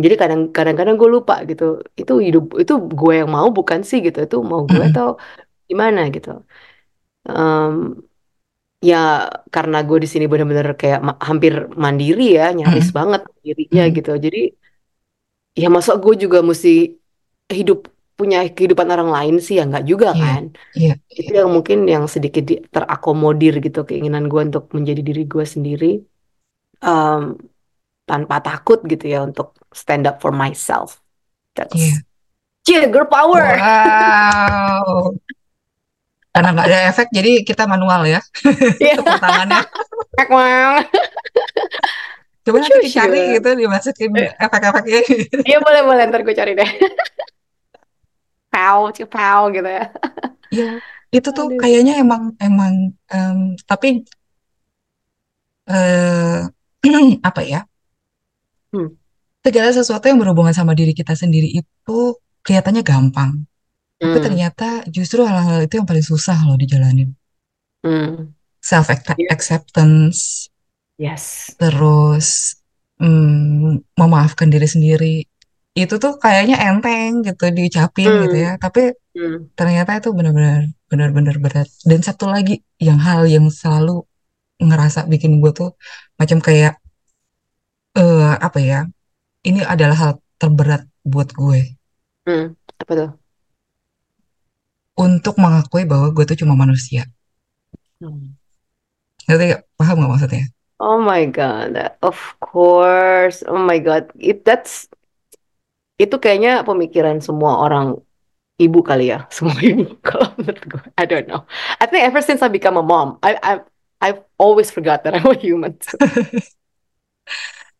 Speaker 3: Jadi kadang kadang-kadang gue lupa gitu. Itu hidup itu gue yang mau bukan sih gitu. Itu mau gue atau gimana gitu. Em, ya karena gue di sini bener-bener kayak ma- hampir mandiri ya, nyaris banget dirinya gitu. Jadi ya masa gue juga mesti hidup punya kehidupan orang lain sih ya nggak juga
Speaker 4: Iya,
Speaker 3: kan.
Speaker 4: iya,
Speaker 3: Itu
Speaker 4: iya,
Speaker 3: yang mungkin yang sedikit di- terakomodir gitu keinginan gue untuk menjadi diri gue sendiri. Em, tanpa takut gitu ya untuk stand up for myself.
Speaker 4: iya.
Speaker 3: That's yeah, girl power.
Speaker 4: Wow. Karena nggak ada efek, jadi kita manual ya.
Speaker 3: Iya.
Speaker 4: Tepuk tangannya. Coba nanti dicari gitu, dimasukin
Speaker 3: Eh,
Speaker 4: efek-efeknya.
Speaker 3: Iya boleh boleh ntar gue cari deh. Pow, pow gitu ya.
Speaker 4: Ya, itu tuh
Speaker 3: Aduh.
Speaker 4: kayaknya emang emang em, tapi eh apa ya?
Speaker 3: Hmm.
Speaker 4: Segala sesuatu yang berhubungan sama diri kita sendiri itu kelihatannya gampang, tapi
Speaker 3: Hmm.
Speaker 4: ternyata justru hal-hal itu yang paling susah loh dijalanin.
Speaker 3: Hmm.
Speaker 4: Self
Speaker 3: Iya.
Speaker 4: acceptance,
Speaker 3: Yes.
Speaker 4: terus mm, memaafkan diri sendiri. Itu tuh kayaknya enteng gitu diucapin gitu
Speaker 3: Hmm.
Speaker 4: ya, tapi
Speaker 3: Hmm.
Speaker 4: ternyata itu benar-benar benar-benar berat. Dan satu lagi yang hal yang selalu ngerasa bikin gue tuh macam kayak eh apa ya? Ini adalah hal terberat buat gue
Speaker 3: Hmm. Apa tuh?
Speaker 4: untuk mengakui bahwa gue tuh cuma manusia.
Speaker 3: Hmm.
Speaker 4: Ngerti? Paham nggak maksudnya?
Speaker 3: Oh my God, of course. Oh my God, it that's itu kayaknya pemikiran semua orang ibu kali ya, semua ibu kalau menurut gue. I don't know. I think ever since I become a mom, I I I've always forgot that I'm a human.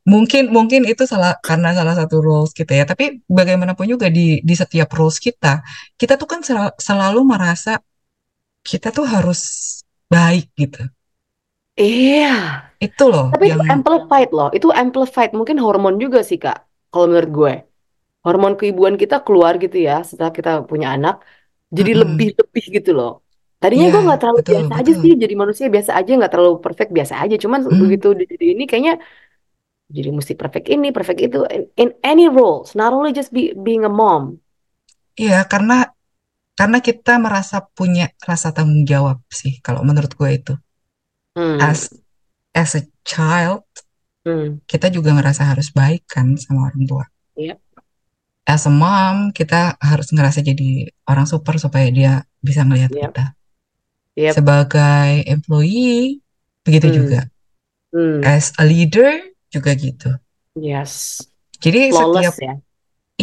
Speaker 4: Mungkin mungkin itu salah karena salah satu roles kita ya. Tapi bagaimanapun juga di di setiap roles kita, kita tuh kan sel- selalu merasa kita tuh harus baik gitu.
Speaker 3: Iya,
Speaker 4: Itu loh
Speaker 3: tapi itu
Speaker 4: yang
Speaker 3: amplified loh. Itu amplified mungkin hormon juga sih Kak. Kalau menurut gue, hormon keibuan kita keluar gitu ya setelah kita punya anak, jadi
Speaker 4: Mm-mm.
Speaker 3: lebih-lebih gitu loh. Tadinya
Speaker 4: Iya,
Speaker 3: gue nggak terlalu
Speaker 4: betul,
Speaker 3: biasa aja
Speaker 4: betul.
Speaker 3: sih, jadi manusia biasa aja, nggak terlalu perfect biasa aja. Cuman
Speaker 4: Mm,
Speaker 3: begitu di di ini kayaknya jadi mesti perfect ini, perfect itu. In, in any roles, not only just be, being a mom.
Speaker 4: Iya, karena karena kita merasa punya rasa tanggung jawab sih kalau menurut gue itu.
Speaker 3: Hmm,
Speaker 4: As as a child,
Speaker 3: hmm,
Speaker 4: kita juga ngerasa harus baik kan sama orang tua.
Speaker 3: Yep.
Speaker 4: As a mom, kita harus ngerasa jadi orang super supaya dia bisa ngelihat
Speaker 3: Yep.
Speaker 4: kita.
Speaker 3: Yep.
Speaker 4: Sebagai employee, begitu
Speaker 3: Hmm.
Speaker 4: juga.
Speaker 3: hmm,
Speaker 4: As a leader, juga gitu.
Speaker 3: yes,
Speaker 4: Jadi setiap,
Speaker 3: flawless ya.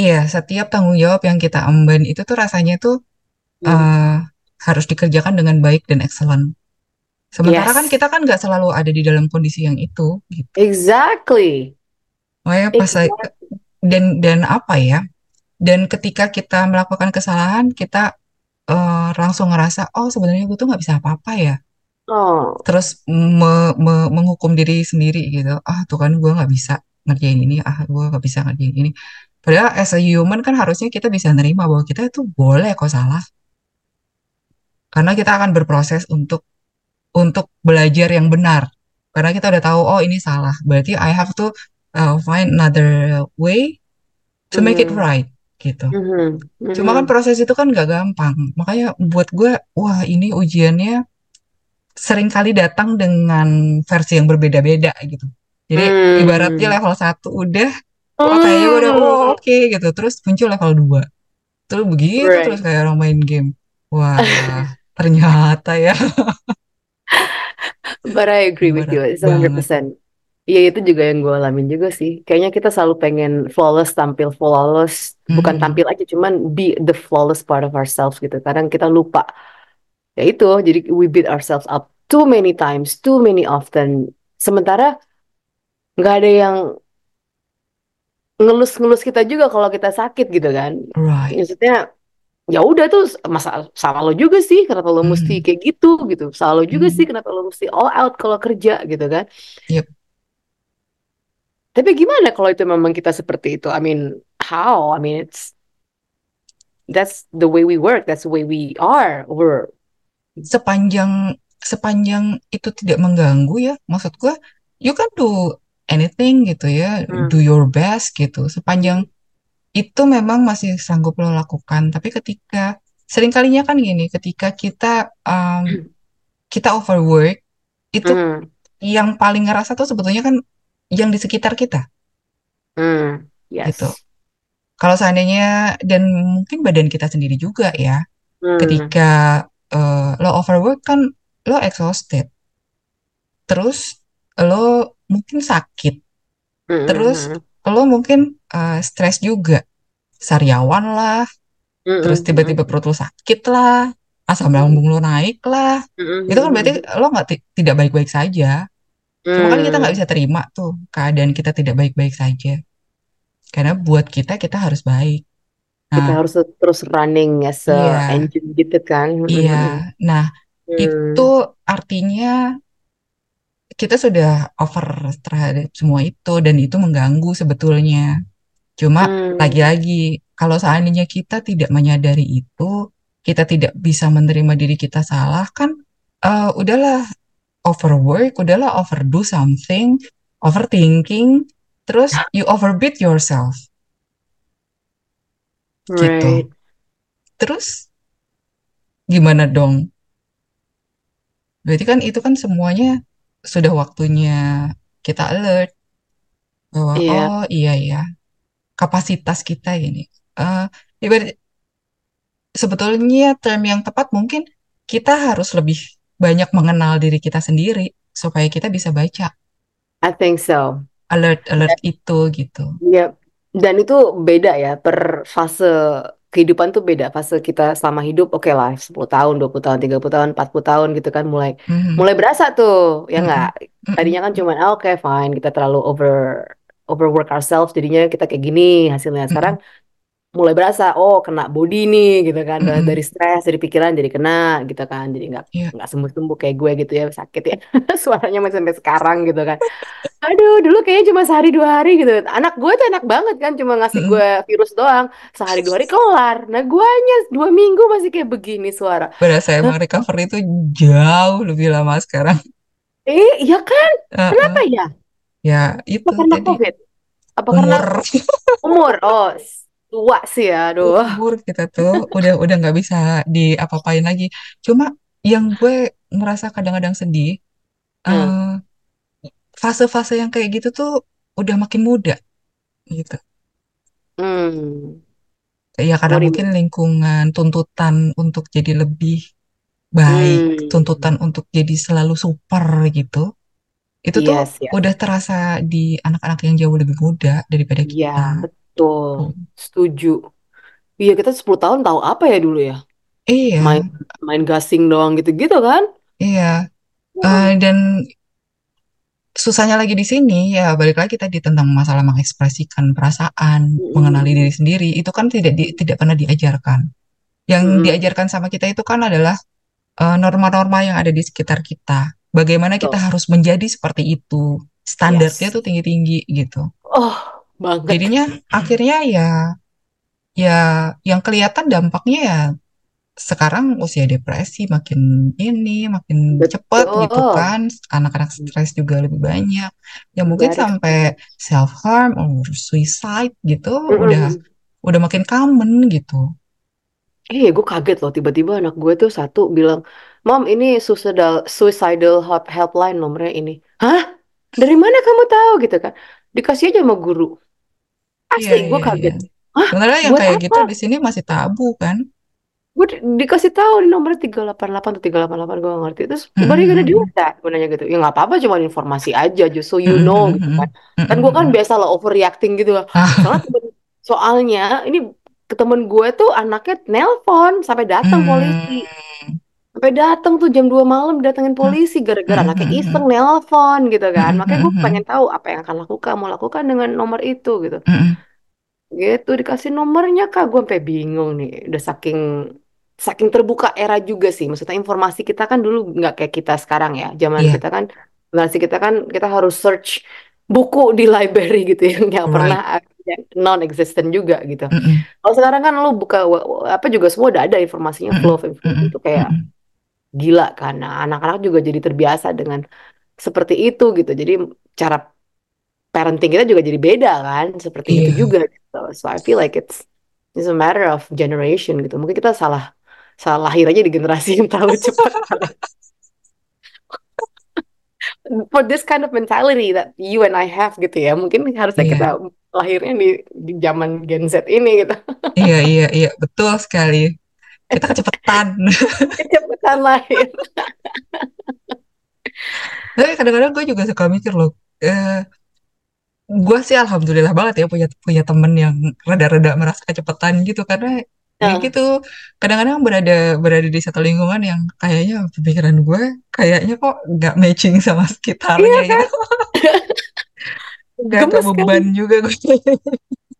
Speaker 4: iya, setiap tanggung jawab yang kita emban itu tuh rasanya tuh
Speaker 3: Hmm,
Speaker 4: eh, harus dikerjakan dengan baik dan excellent. Sementara kan
Speaker 3: yes,
Speaker 4: kita kan nggak selalu ada di dalam kondisi yang itu, gitu.
Speaker 3: exactly,
Speaker 4: Makanya pas saya,
Speaker 3: exactly.
Speaker 4: Dan dan apa ya? Dan ketika kita melakukan kesalahan, kita eh, langsung ngerasa, oh sebenarnya gue tuh nggak bisa apa-apa ya.
Speaker 3: Oh,
Speaker 4: Terus me- me- menghukum diri sendiri gitu. Ah tuh kan gue nggak bisa ngerjain ini. Ah gue nggak bisa ngerjain ini. Padahal as a human kan harusnya kita bisa nerima bahwa kita itu boleh kok salah. Karena kita akan berproses untuk untuk belajar yang benar. Karena kita udah tahu, oh ini salah. Berarti I have to uh, find another way to make it
Speaker 3: mhm,
Speaker 4: right gitu.
Speaker 3: mhm,
Speaker 4: Cuma kan proses itu kan gak gampang. Makanya buat gue, wah ini ujiannya sering kali datang dengan versi yang berbeda-beda gitu. Jadi ibaratnya
Speaker 3: Hmm,
Speaker 4: level 1 udah, wah kayaknya gue udah, oh
Speaker 3: hmm,
Speaker 4: oke gitu. Terus muncul level 2. Terus begitu terus
Speaker 3: right.
Speaker 4: kayak orang main game. Wah, ternyata ya
Speaker 3: But I agree with you, it's a hundred
Speaker 4: banget.
Speaker 3: Iya itu juga yang gue alamin juga sih. Kayaknya kita selalu pengen flawless, tampil flawless, bukan
Speaker 4: Mm-mm.
Speaker 3: tampil aja, cuman be the flawless part of ourselves gitu. Kadang kita lupa. Ya itu, jadi we beat ourselves up too many times, too many often. Sementara nggak ada yang ngelus-ngelus kita juga kalau kita sakit gitu kan.
Speaker 4: Right.
Speaker 3: Maksudnya ya udah tuh masa sama lo juga sih kenapa lo mesti
Speaker 4: Mm.
Speaker 3: kayak gitu gitu. Salah lo juga
Speaker 4: Mm.
Speaker 3: sih kenapa lo mesti all out kalau kerja gitu kan.
Speaker 4: Yep.
Speaker 3: Tapi gimana kalau itu memang kita seperti itu? I mean, how? I mean, it's that's the way we work, that's the way we are. We're
Speaker 4: Sepanjang sepanjang itu tidak mengganggu ya, maksud gue, you can do anything gitu ya,
Speaker 3: Hmm.
Speaker 4: do your best gitu. Sepanjang itu memang masih sanggup lo lakukan. Tapi ketika seringkalinya kan gini, ketika kita um, kita overwork, itu
Speaker 3: Hmm,
Speaker 4: yang paling ngerasa tuh sebetulnya kan yang di sekitar kita.
Speaker 3: Hmm,
Speaker 4: gitu.
Speaker 3: yes.
Speaker 4: Kalau seandainya dan mungkin badan kita sendiri juga ya,
Speaker 3: Hmm,
Speaker 4: ketika eh, lo overwork kan lo exhausted, terus lo mungkin sakit,
Speaker 3: hmm,
Speaker 4: terus
Speaker 3: hmm,
Speaker 4: lo mungkin eh, stres juga, sariawan lah,
Speaker 3: hmm,
Speaker 4: terus
Speaker 3: hmm,
Speaker 4: tiba-tiba perut lo sakit lah, asam
Speaker 3: hmm,
Speaker 4: lambung lo naik lah,
Speaker 3: hmm,
Speaker 4: itu kan berarti
Speaker 3: hmm,
Speaker 4: lo nggak ti- tidak baik-baik saja. Cuma kan kita nggak
Speaker 3: hmm.
Speaker 4: bisa terima tuh keadaan kita tidak baik-baik saja, karena buat kita kita harus baik.
Speaker 3: Kita
Speaker 4: Nah,
Speaker 3: harus terus running as a
Speaker 4: iya,
Speaker 3: engine gitu kan. Hmm, hmm,
Speaker 4: iya.
Speaker 3: hmm.
Speaker 4: Nah,
Speaker 3: Hmm,
Speaker 4: itu artinya kita sudah over terhadap semua itu dan itu mengganggu sebetulnya. Cuma
Speaker 3: hmm,
Speaker 4: lagi-lagi kalau seandainya kita tidak menyadari itu, kita tidak bisa menerima diri kita salah kan eh, udahlah overwork, udahlah overdo something, overthinking, terus you overbeat yourself gitu.
Speaker 3: right.
Speaker 4: Terus gimana dong? Berarti kan itu kan semuanya sudah waktunya kita alert bahwa
Speaker 3: Iya,
Speaker 4: oh iya ya kapasitas kita ini. Ibarat sebetulnya term yang tepat mungkin kita harus lebih banyak mengenal diri kita sendiri supaya kita bisa baca
Speaker 3: I think so.
Speaker 4: alert-alert itu gitu.
Speaker 3: Iya, dan itu beda ya per fase kehidupan tuh beda. Fase kita selama hidup oke lah 10 tahun, 20 tahun, 30 tahun, 40 tahun gitu kan mulai
Speaker 4: Mhm,
Speaker 3: mulai berasa tuh, ya
Speaker 4: mhm,
Speaker 3: nggak?
Speaker 4: mhm,
Speaker 3: Tadinya kan cuman ah, oke fine, kita terlalu over overwork ourselves jadinya kita kayak gini hasilnya.
Speaker 4: mhm,
Speaker 3: Sekarang mulai berasa oh kena body nih gitu kan. Dari,
Speaker 4: mhm.
Speaker 3: dari stres dari pikiran jadi kena gitu kan. Jadi nggak
Speaker 4: Iya.
Speaker 3: nggak sembuh sembuh kayak gue gitu ya sakit ya. Suaranya masih sampai sekarang gitu kan. Aduh dulu kayaknya cuma sehari dua hari gitu. Anak gue tuh enak banget kan cuma ngasih
Speaker 4: Mhm.
Speaker 3: gue virus doang. Sehari dua hari kelar. Nah guanya dua minggu masih kayak begini suara.
Speaker 4: Berasa emang recovery itu jauh lebih lama sekarang.
Speaker 3: eh iya kan?
Speaker 4: Heeh.
Speaker 3: kenapa ya?
Speaker 4: Ya itu
Speaker 3: apa karena
Speaker 4: tadi
Speaker 3: covid? Apa karena
Speaker 4: umur
Speaker 3: umur? Oh tua sih ya aduh
Speaker 4: umur kita tuh udah udah nggak bisa diapa-apain lagi. Cuma yang gue merasa kadang-kadang sedih,
Speaker 3: Hmm.
Speaker 4: eh, fase-fase yang kayak gitu tuh udah makin muda gitu.
Speaker 3: hmm
Speaker 4: Ya karena mungkin lingkungan, tuntutan untuk jadi lebih baik,
Speaker 3: Hmm.
Speaker 4: tuntutan untuk jadi selalu super gitu. Itu tuh
Speaker 3: Yes, yes.
Speaker 4: udah terasa di anak-anak yang jauh lebih muda daripada
Speaker 3: Iya,
Speaker 4: kita.
Speaker 3: Betul.
Speaker 4: Tuh.
Speaker 3: Setuju. Iya, kita 10 tahun tahu apa ya dulu ya?
Speaker 4: Iya,
Speaker 3: Main main gasing doang gitu-gitu kan?
Speaker 4: iya.
Speaker 3: Hmm.
Speaker 4: Eh, dan susahnya lagi di sini ya balik lagi tadi tentang masalah mengekspresikan perasaan, mengenali diri sendiri itu kan tidak di, tidak pernah diajarkan. Yang
Speaker 3: Mm-mm.
Speaker 4: diajarkan sama kita itu kan adalah eh, norma-norma yang ada di sekitar kita. Bagaimana kita
Speaker 3: Betul.
Speaker 4: harus menjadi seperti itu. Standarnya
Speaker 3: Yes.
Speaker 4: tuh tinggi-tinggi gitu.
Speaker 3: Oh, banget.
Speaker 4: Jadinya akhirnya ya ya yang kelihatan dampaknya ya sekarang usia depresi makin ini makin cepet gitu
Speaker 3: Betul.
Speaker 4: kan. Anak-anak stres juga lebih banyak. Ya mungkin
Speaker 3: Very
Speaker 4: sampai self harm or suicide gitu udah
Speaker 3: Mm-mm.
Speaker 4: udah makin common gitu.
Speaker 3: Iya, gue kaget loh. Tiba-tiba anak gue tuh satu bilang, Mom, ini suicidal, suicidal help- helpline nomornya ini. Hah? Dari mana kamu tahu gitu kan? Dikasih aja sama guru.
Speaker 4: Iya
Speaker 3: Asli, gue
Speaker 4: iya iya.
Speaker 3: kaget. Hah?
Speaker 4: Sebenarnya yang kayak
Speaker 3: apa?
Speaker 4: gitu di sini masih tabu kan.
Speaker 3: gue di- dikasih tahu nih nomornya 388 atau 388 gue ngerti. Terus you gonna do with that gue nanya gitu. Ya nggak apa-apa cuma informasi aja just so you know gitu kan. Kan gue kan biasa lah overreacting gitu lah soalnya temen- soalnya ini temen gue tuh anaknya nelpon sampai datang polisi sampai datang tuh jam 2 malam datengin polisi gara-gara anaknya iseng nelpon gitu kan. Makanya gue pengen tahu apa yang akan lakukan mau lakukan dengan nomor itu gitu. Gitu dikasih nomornya kak. Gue sampai bingung nih. Udah saking saking terbuka era juga sih. Maksudnya informasi kita kan dulu nggak kayak kita sekarang ya. Zaman
Speaker 4: Iya.
Speaker 3: kita kan generasi kita kan kita harus search buku di library gitu yang nggak
Speaker 4: Right.
Speaker 3: pernah non existent juga gitu. Kalau sekarang kan lu buka apa juga semua udah ada informasinya flow of information
Speaker 4: Mm-mm.
Speaker 3: itu kayak. Gila kan nah, anak-anak juga jadi terbiasa dengan seperti itu gitu jadi cara parenting kita juga jadi beda kan seperti itu
Speaker 4: Iya.
Speaker 3: juga gitu. so I feel like it's it's a matter of generation gitu mungkin kita salah salah lahir aja di generasi yang terlalu cepat for this kind of mentality that you and I have gitu ya mungkin harusnya
Speaker 4: Iya.
Speaker 3: kita lahirnya di di zaman Gen Z ini gitu
Speaker 4: Iya, iya, iya, betul sekali. Kita kecepatan.
Speaker 3: kecepatan lahir
Speaker 4: Tapi kadang-kadang gue juga suka mikir loh, eh, gue sih alhamdulillah banget ya punya punya temen yang rada-rada merasa kecepatan gitu karena ya
Speaker 3: Nah.
Speaker 4: gitu kadang-kadang berada berada di satu lingkungan yang kayaknya pemikiran gue kayaknya kok nggak matching sama sekitarnya
Speaker 3: Iya
Speaker 4: gitu. Gak
Speaker 3: gemes kan
Speaker 4: beban juga gue.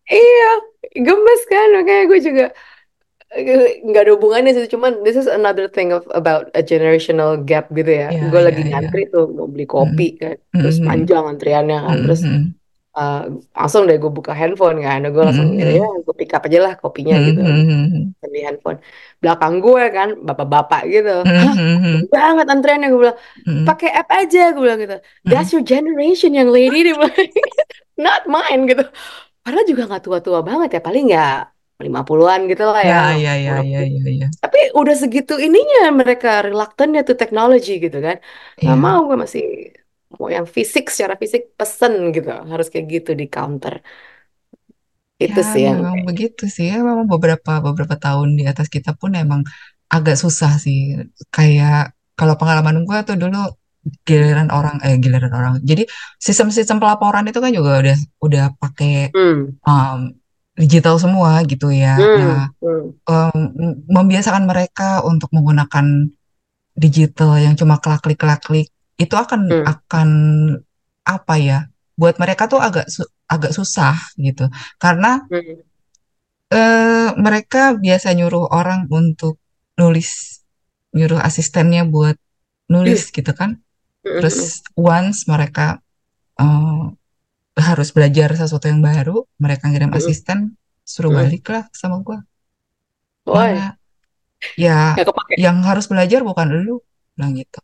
Speaker 3: iya gemes kan makanya gue juga nggak ada hubungannya sih cuman this is another thing of about a generational gap gitu ya
Speaker 4: Iya,
Speaker 3: gue
Speaker 4: iya,
Speaker 3: lagi
Speaker 4: iya.
Speaker 3: ngantri tuh mau beli kopi kan terus
Speaker 4: Mhm.
Speaker 3: panjang antriannya kan terus
Speaker 4: Mhm.
Speaker 3: uh, langsung deh gue buka handphone kan gue langsung
Speaker 4: Mhm.
Speaker 3: ya gue pick up aja lah kopinya gitu
Speaker 4: Mhm.
Speaker 3: di handphone belakang gue kan bapak-bapak gitu hah
Speaker 4: Mhm.
Speaker 3: banget antriannya gue bilang pakai app aja gue bilang gitu that's your generation yang lady dia not mine gitu padahal juga nggak tua-tua banget ya paling ya 50-an gitu lah ya
Speaker 4: Ya, ya, ya, ya, ya, ya.
Speaker 3: tapi udah segitu ininya mereka reluctantnya tuh teknologi gitu kan nggak
Speaker 4: Iya.
Speaker 3: mau gue masih mau yang fisik secara fisik pesen gitu harus kayak gitu di counter itu
Speaker 4: Ya,
Speaker 3: sih yang
Speaker 4: memang begitu sih. Ya, memang beberapa beberapa tahun di atas kita pun emang agak susah sih. Kayak kalau pengalaman gue tuh dulu giliran orang eh giliran orang. Jadi sistem-sistem pelaporan itu kan juga udah udah pakai
Speaker 3: Hmm.
Speaker 4: um, digital semua gitu ya.
Speaker 3: Hmm.
Speaker 4: Nah,
Speaker 3: Hmm.
Speaker 4: um, membiasakan mereka untuk menggunakan digital yang cuma klik-klik-klik itu akan
Speaker 3: Hmm.
Speaker 4: akan apa ya? Buat mereka tuh agak su- agak susah gitu. Karena
Speaker 3: Hmm.
Speaker 4: eh mereka biasa nyuruh orang untuk nulis, nyuruh asistennya buat nulis gitu kan.
Speaker 3: Hmm.
Speaker 4: Terus once mereka eh, harus belajar sesuatu yang baru, mereka ngirim
Speaker 3: Hmm.
Speaker 4: asisten, suruh
Speaker 3: Hmm.
Speaker 4: balik lah sama gua.
Speaker 3: Woi?
Speaker 4: Ya, yang harus belajar bukan lu, bilang gitu.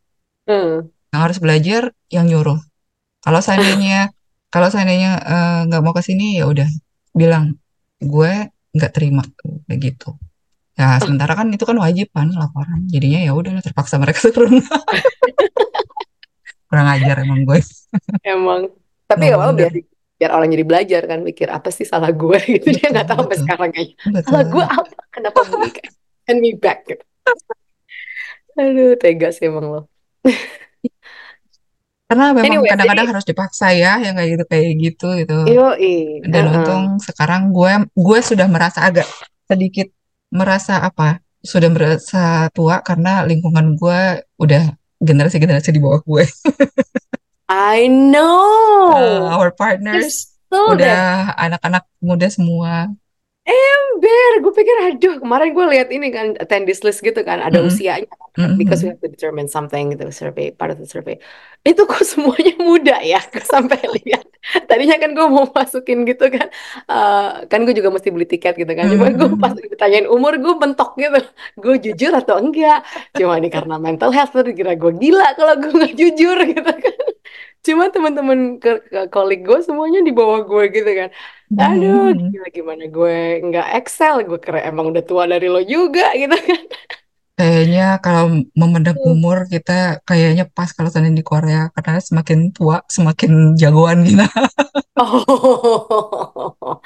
Speaker 3: Hmm.
Speaker 4: Yang harus belajar yang nyuruh. Kalau seandainya kalau seandainya eh, nggak mau ke sini ya udah bilang gue nggak terima kayak gitu. Ya sementara kan itu kan wajib kan laporan. Jadinya ya udah terpaksa mereka turun. Kurang ajar emang gue.
Speaker 3: Emang. Tapi nggak apa-apa
Speaker 4: wonder.
Speaker 3: biar biar orang jadi belajar kan mikir apa sih salah gue gitu dia nggak tahu sampai sekarang kayaknya salah gue apa kenapa kayak send me back gitu. Aduh tega sih emang lo.
Speaker 4: Karena memang
Speaker 3: Anyway,
Speaker 4: kadang-kadang
Speaker 3: jadi
Speaker 4: harus dipaksa ya yang kayak gitu kayak gitu gitu.
Speaker 3: yoi,
Speaker 4: Dan
Speaker 3: heeh.
Speaker 4: untung sekarang gue gue sudah merasa agak sedikit merasa apa? Sudah merasa tua karena lingkungan gue udah generasi-generasi di bawah gue.
Speaker 3: I know.
Speaker 4: Uh, our partners
Speaker 3: that.
Speaker 4: udah anak-anak muda semua.
Speaker 3: Ember, gue pikir aduh kemarin gue lihat ini kan attendance list gitu kan ada
Speaker 4: Mm-mm.
Speaker 3: usianya
Speaker 4: Mm-mm.
Speaker 3: because we have to determine something gitu survey part of the survey itu kok semuanya muda ya sampai lihat tadinya kan gue mau masukin gitu kan Eh, kan gue juga mesti beli tiket gitu kan cuma gue pas ditanyain umur gue bentok gitu gue jujur atau enggak cuma ini karena mental health kira gue gila kalau gue nggak jujur gitu kan cuma teman-teman ke, ke kolik gue semuanya di bawah gue gitu kan Aduh,
Speaker 4: Mm-mm.
Speaker 3: gila gimana gue nggak Excel, gue kira emang udah tua dari lo juga gitu kan.
Speaker 4: Kayaknya kalau memandang umur kita kayaknya pas kalau seandainya di Korea karena semakin tua semakin jagoan gitu.
Speaker 3: Oh,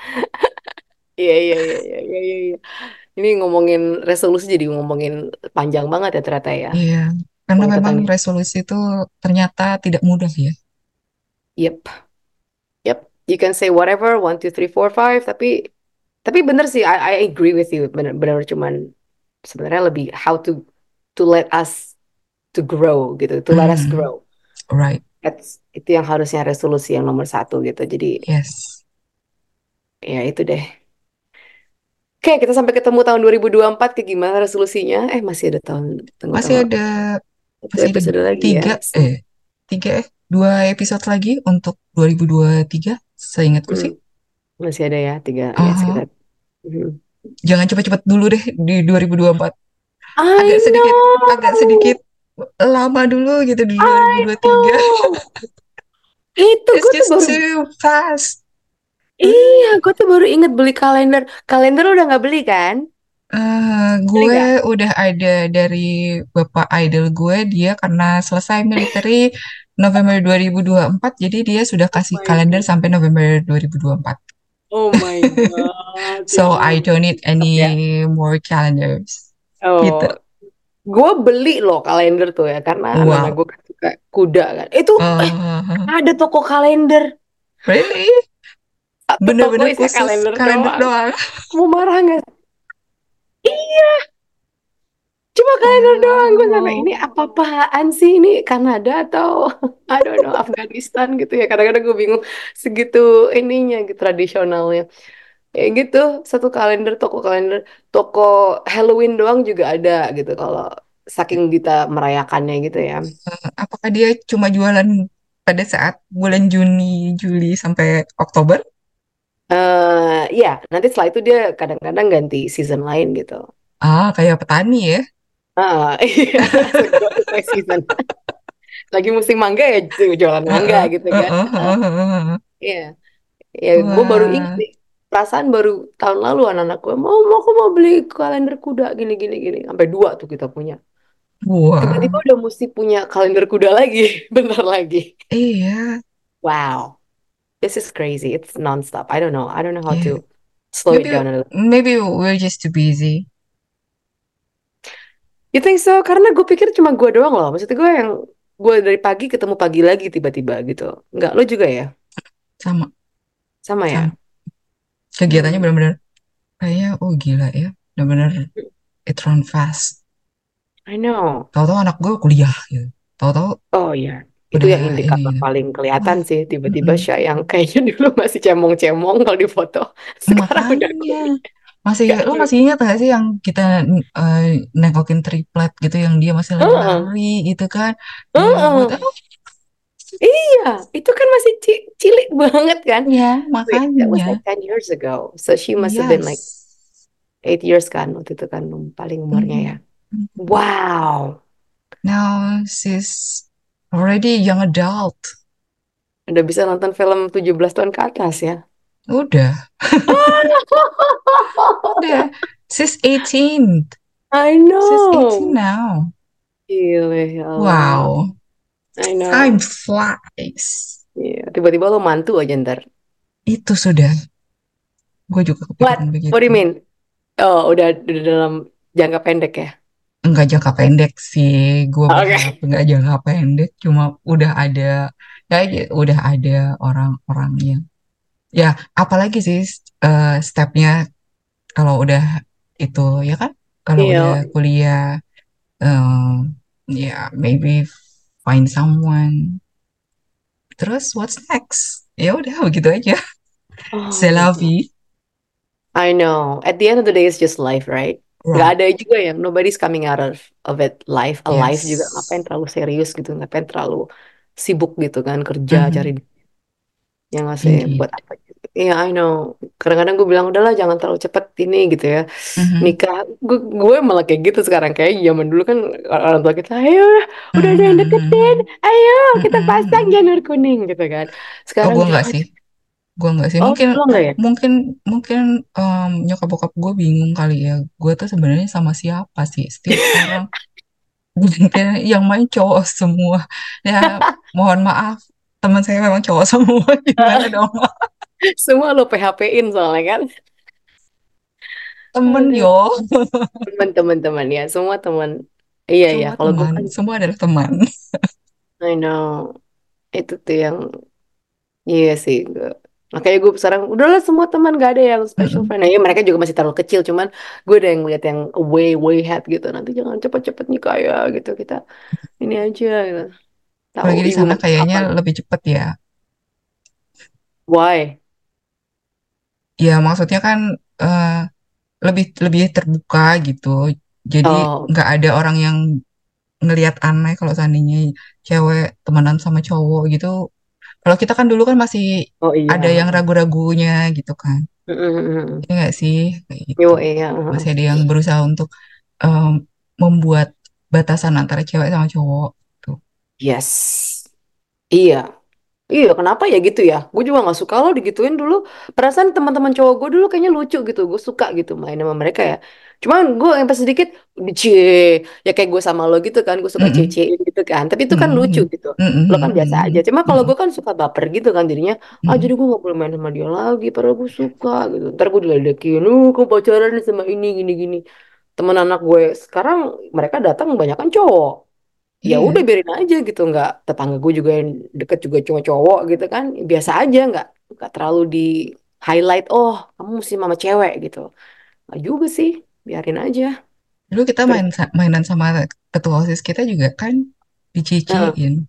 Speaker 3: iya iya iya iya iya iya. iya. Ini ngomongin resolusi jadi ngomongin panjang banget ya ternyata ya.
Speaker 4: Iya, karena memang resolusi itu ternyata tidak mudah ya.
Speaker 3: Yep, yep. You can say whatever, one, two, three, four, five. Tapi, tapi bener sih. I, I agree with you. Bener, bener cuman sebenarnya lebih how to to let us to grow gitu, to let us
Speaker 4: Hmm,
Speaker 3: grow.
Speaker 4: right.
Speaker 3: That's itu yang harusnya resolusi yang nomor satu gitu. Jadi
Speaker 4: Yes.
Speaker 3: ya itu deh. Oke, kita sampai ketemu tahun 2024 kayak gimana resolusinya? Eh masih ada tahun tunggu
Speaker 4: Masih ada masih ada
Speaker 3: episode lagi ya.
Speaker 4: tiga eh tiga eh dua episode lagi untuk 2023 seingatku sih.
Speaker 3: Hmm, masih ada ya tiga ya
Speaker 4: Aha.
Speaker 3: sekitar. Hmm.
Speaker 4: Jangan cepet-cepet dulu deh di 2024.
Speaker 3: I
Speaker 4: Agak sedikit
Speaker 3: know.
Speaker 4: agak sedikit lama dulu gitu di
Speaker 3: I
Speaker 4: 2023.
Speaker 3: know. Itu gue tuh baru
Speaker 4: too fast.
Speaker 3: iya, gue tuh baru inget beli kalender. Kalender udah nggak beli kan? Beli
Speaker 4: gue udah ada dari bapak idol gue dia karena selesai military November 2024 jadi dia sudah
Speaker 3: Oh
Speaker 4: kasih
Speaker 3: my
Speaker 4: kalender
Speaker 3: god.
Speaker 4: sampai November 2024
Speaker 3: Oh my god.
Speaker 4: So I don't need any more calendars gitu
Speaker 3: Oh, gue beli loh kalender tuh ya karena
Speaker 4: wow
Speaker 3: gue kan suka kuda kan. Itu eh,
Speaker 4: Eh,
Speaker 3: ada toko kalender.
Speaker 4: really bener-bener khusus
Speaker 3: kalender
Speaker 4: kalender
Speaker 3: doang.
Speaker 4: doang
Speaker 3: Mau marah nggak? Iya, kalender doang. Gue sampai ini apa-apaan sih ini Kanada atau I don't know Afghanistan gitu ya. Kadang-kadang gue bingung segitu ininya gitu tradisionalnya. Ya gitu, satu kalender, toko kalender, toko Halloween doang juga ada gitu kalau saking kita merayakannya gitu ya.
Speaker 4: Apakah dia cuma jualan pada saat bulan Juni Juli sampai Oktober
Speaker 3: eh ya, nanti setelah itu dia kadang-kadang ganti season lain gitu.
Speaker 4: ah kayak petani ya
Speaker 3: Ah, iya, season. Lagi musim mangga ya jualan mangga gitu kan. Iya, ya gue baru ingat nih. Perasaan baru tahun lalu anak-anak gue mau mau aku mau beli kalender kuda gini gini gini sampai dua tuh kita punya. Tiba-tiba
Speaker 4: wah,
Speaker 3: udah mesti punya kalender kuda lagi, bentar lagi.
Speaker 4: iya,
Speaker 3: Wow, this is crazy. It's nonstop. I don't know. I don't know how
Speaker 4: iya.
Speaker 3: to slow it
Speaker 4: Maybe,
Speaker 3: down a little.
Speaker 4: maybe we're just too busy.
Speaker 3: You think so? Karena gue pikir cuma gue doang loh. Maksudnya gue yang gue dari pagi ketemu pagi lagi tiba-tiba gitu. Enggak, lo juga ya?
Speaker 4: Sama,
Speaker 3: Sama ya?
Speaker 4: sama. Kegiatannya
Speaker 3: Hmm.
Speaker 4: benar-benar kayaknya oh gila ya. Benar-benar it run fast.
Speaker 3: I know.
Speaker 4: Tahu-tahu anak gue kuliah gitu. Tahu-tahu
Speaker 3: Oh iya, itu
Speaker 4: udah
Speaker 3: yang indikator
Speaker 4: ini gitu.
Speaker 3: paling kelihatan
Speaker 4: Wah,
Speaker 3: sih. Tiba-tiba
Speaker 4: mm-mm.
Speaker 3: Syah yang kayaknya dulu masih cemong-cemong kalau di foto. Sekarang udah
Speaker 4: Makanya
Speaker 3: kuliah.
Speaker 4: Masih
Speaker 3: Gak
Speaker 4: lu masih ingat gak sih yang kita eh, nengokin triplet gitu yang dia masih lagi
Speaker 3: Heeh,
Speaker 4: lari gitu kan dia
Speaker 3: heeh.
Speaker 4: buat oh
Speaker 3: Iya, itu kan masih ci- cilik banget kan?
Speaker 4: ya
Speaker 3: Wait, that was
Speaker 4: makanya
Speaker 3: like 10 years ago. So she must have been like
Speaker 4: yes
Speaker 3: 8 years kan waktu itu kan paling umurnya ya.
Speaker 4: Mm-mm.
Speaker 3: Wow,
Speaker 4: now she's already young adult
Speaker 3: udah bisa nonton film 17 tahun ke atas ya.
Speaker 4: Udah udah she's 18
Speaker 3: I
Speaker 4: she's 18
Speaker 3: know.
Speaker 4: now
Speaker 3: Gile, ya
Speaker 4: wow
Speaker 3: I know.
Speaker 4: time flies
Speaker 3: Iya, tiba-tiba lo mantu aja ntar.
Speaker 4: itu sudah gue juga
Speaker 3: What?
Speaker 4: kepikiran begitu
Speaker 3: What do you mean? Oh, udah, udah dalam jangka pendek ya?
Speaker 4: enggak jangka pendek sih gue berharap enggak jangka pendek cuma udah ada ya ya, udah ada orang-orang yang ya apalagi sih eh, stepnya kalau udah itu ya kan kalau
Speaker 3: Iya.
Speaker 4: udah kuliah eh, ya maybe find someone terus what's next ya udah begitu aja
Speaker 3: Oh God.
Speaker 4: vie
Speaker 3: I know. At the end of the day, it's just life, right?
Speaker 4: Right
Speaker 3: ada juga yang nobody's coming out of of it life alive juga. Ngapain
Speaker 4: yes
Speaker 3: terlalu serius gitu? Ngapain terlalu sibuk gitu kan kerja
Speaker 4: Mhm.
Speaker 3: cari duit. Yang ngasih
Speaker 4: indeed
Speaker 3: buat apa gitu. Iya, I know. Kadang-kadang gue bilang udahlah jangan terlalu cepet ini gitu ya.
Speaker 4: Mhm.
Speaker 3: Nikah, gue, gue malah kayak gitu sekarang kayak zaman dulu kan orang tua kita, ayo udah ada yang deketin, ayo kita pasang
Speaker 4: Mhm.
Speaker 3: janur kuning gitu kan.
Speaker 4: oh
Speaker 3: Sekarang
Speaker 4: gue enggak
Speaker 3: jangan.
Speaker 4: sih gue enggak sih
Speaker 3: Oh,
Speaker 4: mungkin
Speaker 3: enggak ya?
Speaker 4: mungkin mungkin em, nyokap bokap gue bingung kali ya gue tuh sebenarnya sama siapa sih setiap orang yang main cowok semua ya mohon maaf teman saya memang cowok semua gimana dong
Speaker 3: Semua lo PHP-in soalnya kan.
Speaker 4: temen
Speaker 3: Aduh.
Speaker 4: yo
Speaker 3: Teman-teman teman ya, semua teman. Iya ya,
Speaker 4: semua
Speaker 3: kalau gue kan
Speaker 4: semua adalah teman
Speaker 3: I know itu tuh yang iya sih. Gue. Makanya gue sekarang udahlah semua teman gak ada yang special friend. Nah, ya mereka juga masih terlalu kecil, cuman gue udah yang lihat yang way way ahead gitu. Nanti jangan cepet-cepet nikah ya gitu kita ini aja gitu. Tahu
Speaker 4: di sana kayaknya
Speaker 3: apa?
Speaker 4: lebih cepet ya
Speaker 3: Why?
Speaker 4: ya maksudnya kan eh, lebih lebih terbuka gitu jadi
Speaker 3: Oh,
Speaker 4: nggak ada orang yang ngelihat aneh kalau seandainya cewek temenan sama cowok gitu kalau kita kan dulu kan masih
Speaker 3: oh iya.
Speaker 4: ada yang ragu-ragunya gitu kan
Speaker 3: Mm-mm.
Speaker 4: ya nggak sih kayak gitu
Speaker 3: Yo iya.
Speaker 4: masih ada yang berusaha untuk em, membuat batasan antara cewek sama cowok
Speaker 3: Yes. Iya. Iya, kenapa ya gitu ya? Gue juga nggak suka lo digituin dulu. Perasaan teman-teman cowok gue dulu kayaknya lucu gitu. Gue suka gitu main sama mereka ya. Cuman gue yang pas sedikit, cie, ya kayak gue sama lo gitu kan. Gue suka
Speaker 4: Mm-mm.
Speaker 3: cie gitu kan. Tapi itu kan lucu gitu. Lo kan biasa aja. Cuma kalau gue kan suka baper gitu kan jadinya. Ah jadi gue nggak boleh main sama dia lagi. Padahal gue suka gitu. Ntar gue diledekin. Uh, kau pacaran sama ini gini-gini. Temen anak gue sekarang mereka datang banyak kan cowok ya
Speaker 4: Iya.
Speaker 3: udah biarin aja gitu nggak tetangga gue juga yang deket juga cuma cowok gitu kan biasa aja nggak nggak terlalu di highlight oh kamu mesti mama cewek gitu nggak juga sih biarin aja
Speaker 4: Dulu kita main mainan sama ketua OSIS kita juga kan
Speaker 3: Heeh.
Speaker 4: diciciin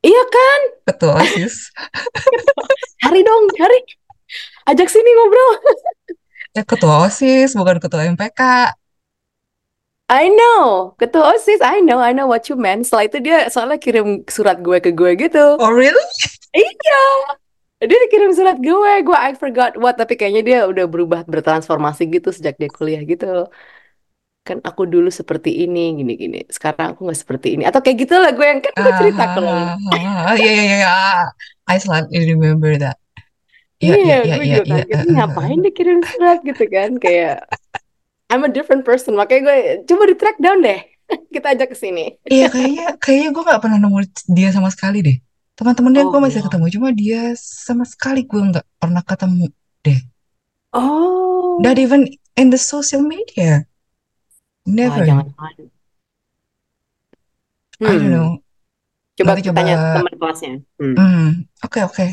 Speaker 3: iya kan
Speaker 4: ketua OSIS.
Speaker 3: hari dong hari ajak sini ngobrol
Speaker 4: Ya ketua OSIS bukan ketua MPK.
Speaker 3: I know. Ketua osis I know I know what you meant. Setelah itu dia soalnya kirim surat gue ke gue gitu.
Speaker 4: Oh really?
Speaker 3: iya. Dia kirim surat gue. Gue I forgot what tapi kayaknya dia udah berubah bertransformasi gitu sejak dia kuliah gitu. Kan aku dulu seperti ini gini gini. Sekarang aku nggak seperti ini. Atau kayak gitu lah gue yang kan gue cerita ke lo.
Speaker 4: Ah, iya iya iya. I slightly remember that. Iya iya
Speaker 3: iya
Speaker 4: iya
Speaker 3: gue
Speaker 4: iya
Speaker 3: juga
Speaker 4: iya.
Speaker 3: kaget.
Speaker 4: eh,
Speaker 3: "Ini
Speaker 4: eh,
Speaker 3: ngapain dia kirim surat gitu kan? Kayak I'm a different person makanya gue coba di track down deh kita ajak ke sini
Speaker 4: Iya kayaknya kayaknya gue nggak pernah nemu dia sama sekali deh. Teman-temannya gue
Speaker 3: oh
Speaker 4: masih
Speaker 3: no
Speaker 4: ketemu cuma dia sama sekali gue nggak pernah ketemu deh.
Speaker 3: oh
Speaker 4: Not even in the social media. Never.
Speaker 3: jangan
Speaker 4: I don't
Speaker 3: Hmm.
Speaker 4: know.
Speaker 3: Coba
Speaker 4: Nanti
Speaker 3: kita
Speaker 4: coba-
Speaker 3: tanya teman kelasnya. Hmm.
Speaker 4: Hmm, oke oke.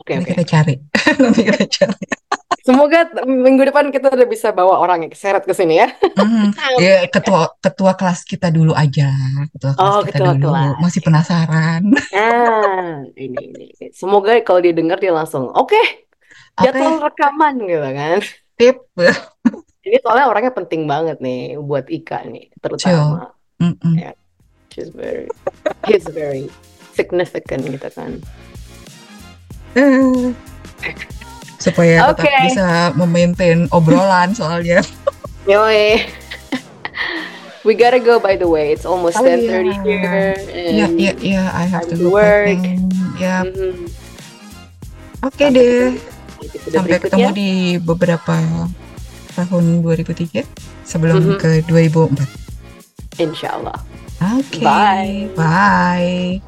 Speaker 4: Nanti
Speaker 3: oke.
Speaker 4: kita cari. Nanti kita cari.
Speaker 3: Semoga minggu depan kita udah bisa bawa orang yang seret ke sini ya.
Speaker 4: Hmm, ya ketua ketua kelas kita dulu aja. Ketua kelas
Speaker 3: Oh,
Speaker 4: kita
Speaker 3: ketua
Speaker 4: dulu.
Speaker 3: kelas.
Speaker 4: Masih penasaran.
Speaker 3: Ah, ini, ini. Semoga kalau dia dengar dia langsung, oke,
Speaker 4: Oke,
Speaker 3: jadwal rekaman gitu kan.
Speaker 4: tip.
Speaker 3: Ini soalnya orangnya penting banget nih buat Ika nih, terutama.
Speaker 4: Mm-mm.
Speaker 3: She's very, he's very significant gitu kan.
Speaker 4: Eh, Supaya tetap
Speaker 3: Oke.
Speaker 4: bisa memaintain obrolan soalnya.
Speaker 3: Yoi. We gotta go by the way. It's almost
Speaker 4: Oh,
Speaker 3: 10:30
Speaker 4: yeah.
Speaker 3: here.
Speaker 4: Iya,
Speaker 3: and-
Speaker 4: iya, iya, I have to
Speaker 3: to
Speaker 4: go
Speaker 3: work.
Speaker 4: Ya,
Speaker 3: Mhm.
Speaker 4: oke deh.
Speaker 3: Episode
Speaker 4: Sampai
Speaker 3: berikutnya.
Speaker 4: ketemu di beberapa tahun 2003 sebelum
Speaker 3: Mhm.
Speaker 4: ke 2004.
Speaker 3: Insya Allah.
Speaker 4: Oke.
Speaker 3: Bye.
Speaker 4: Bye.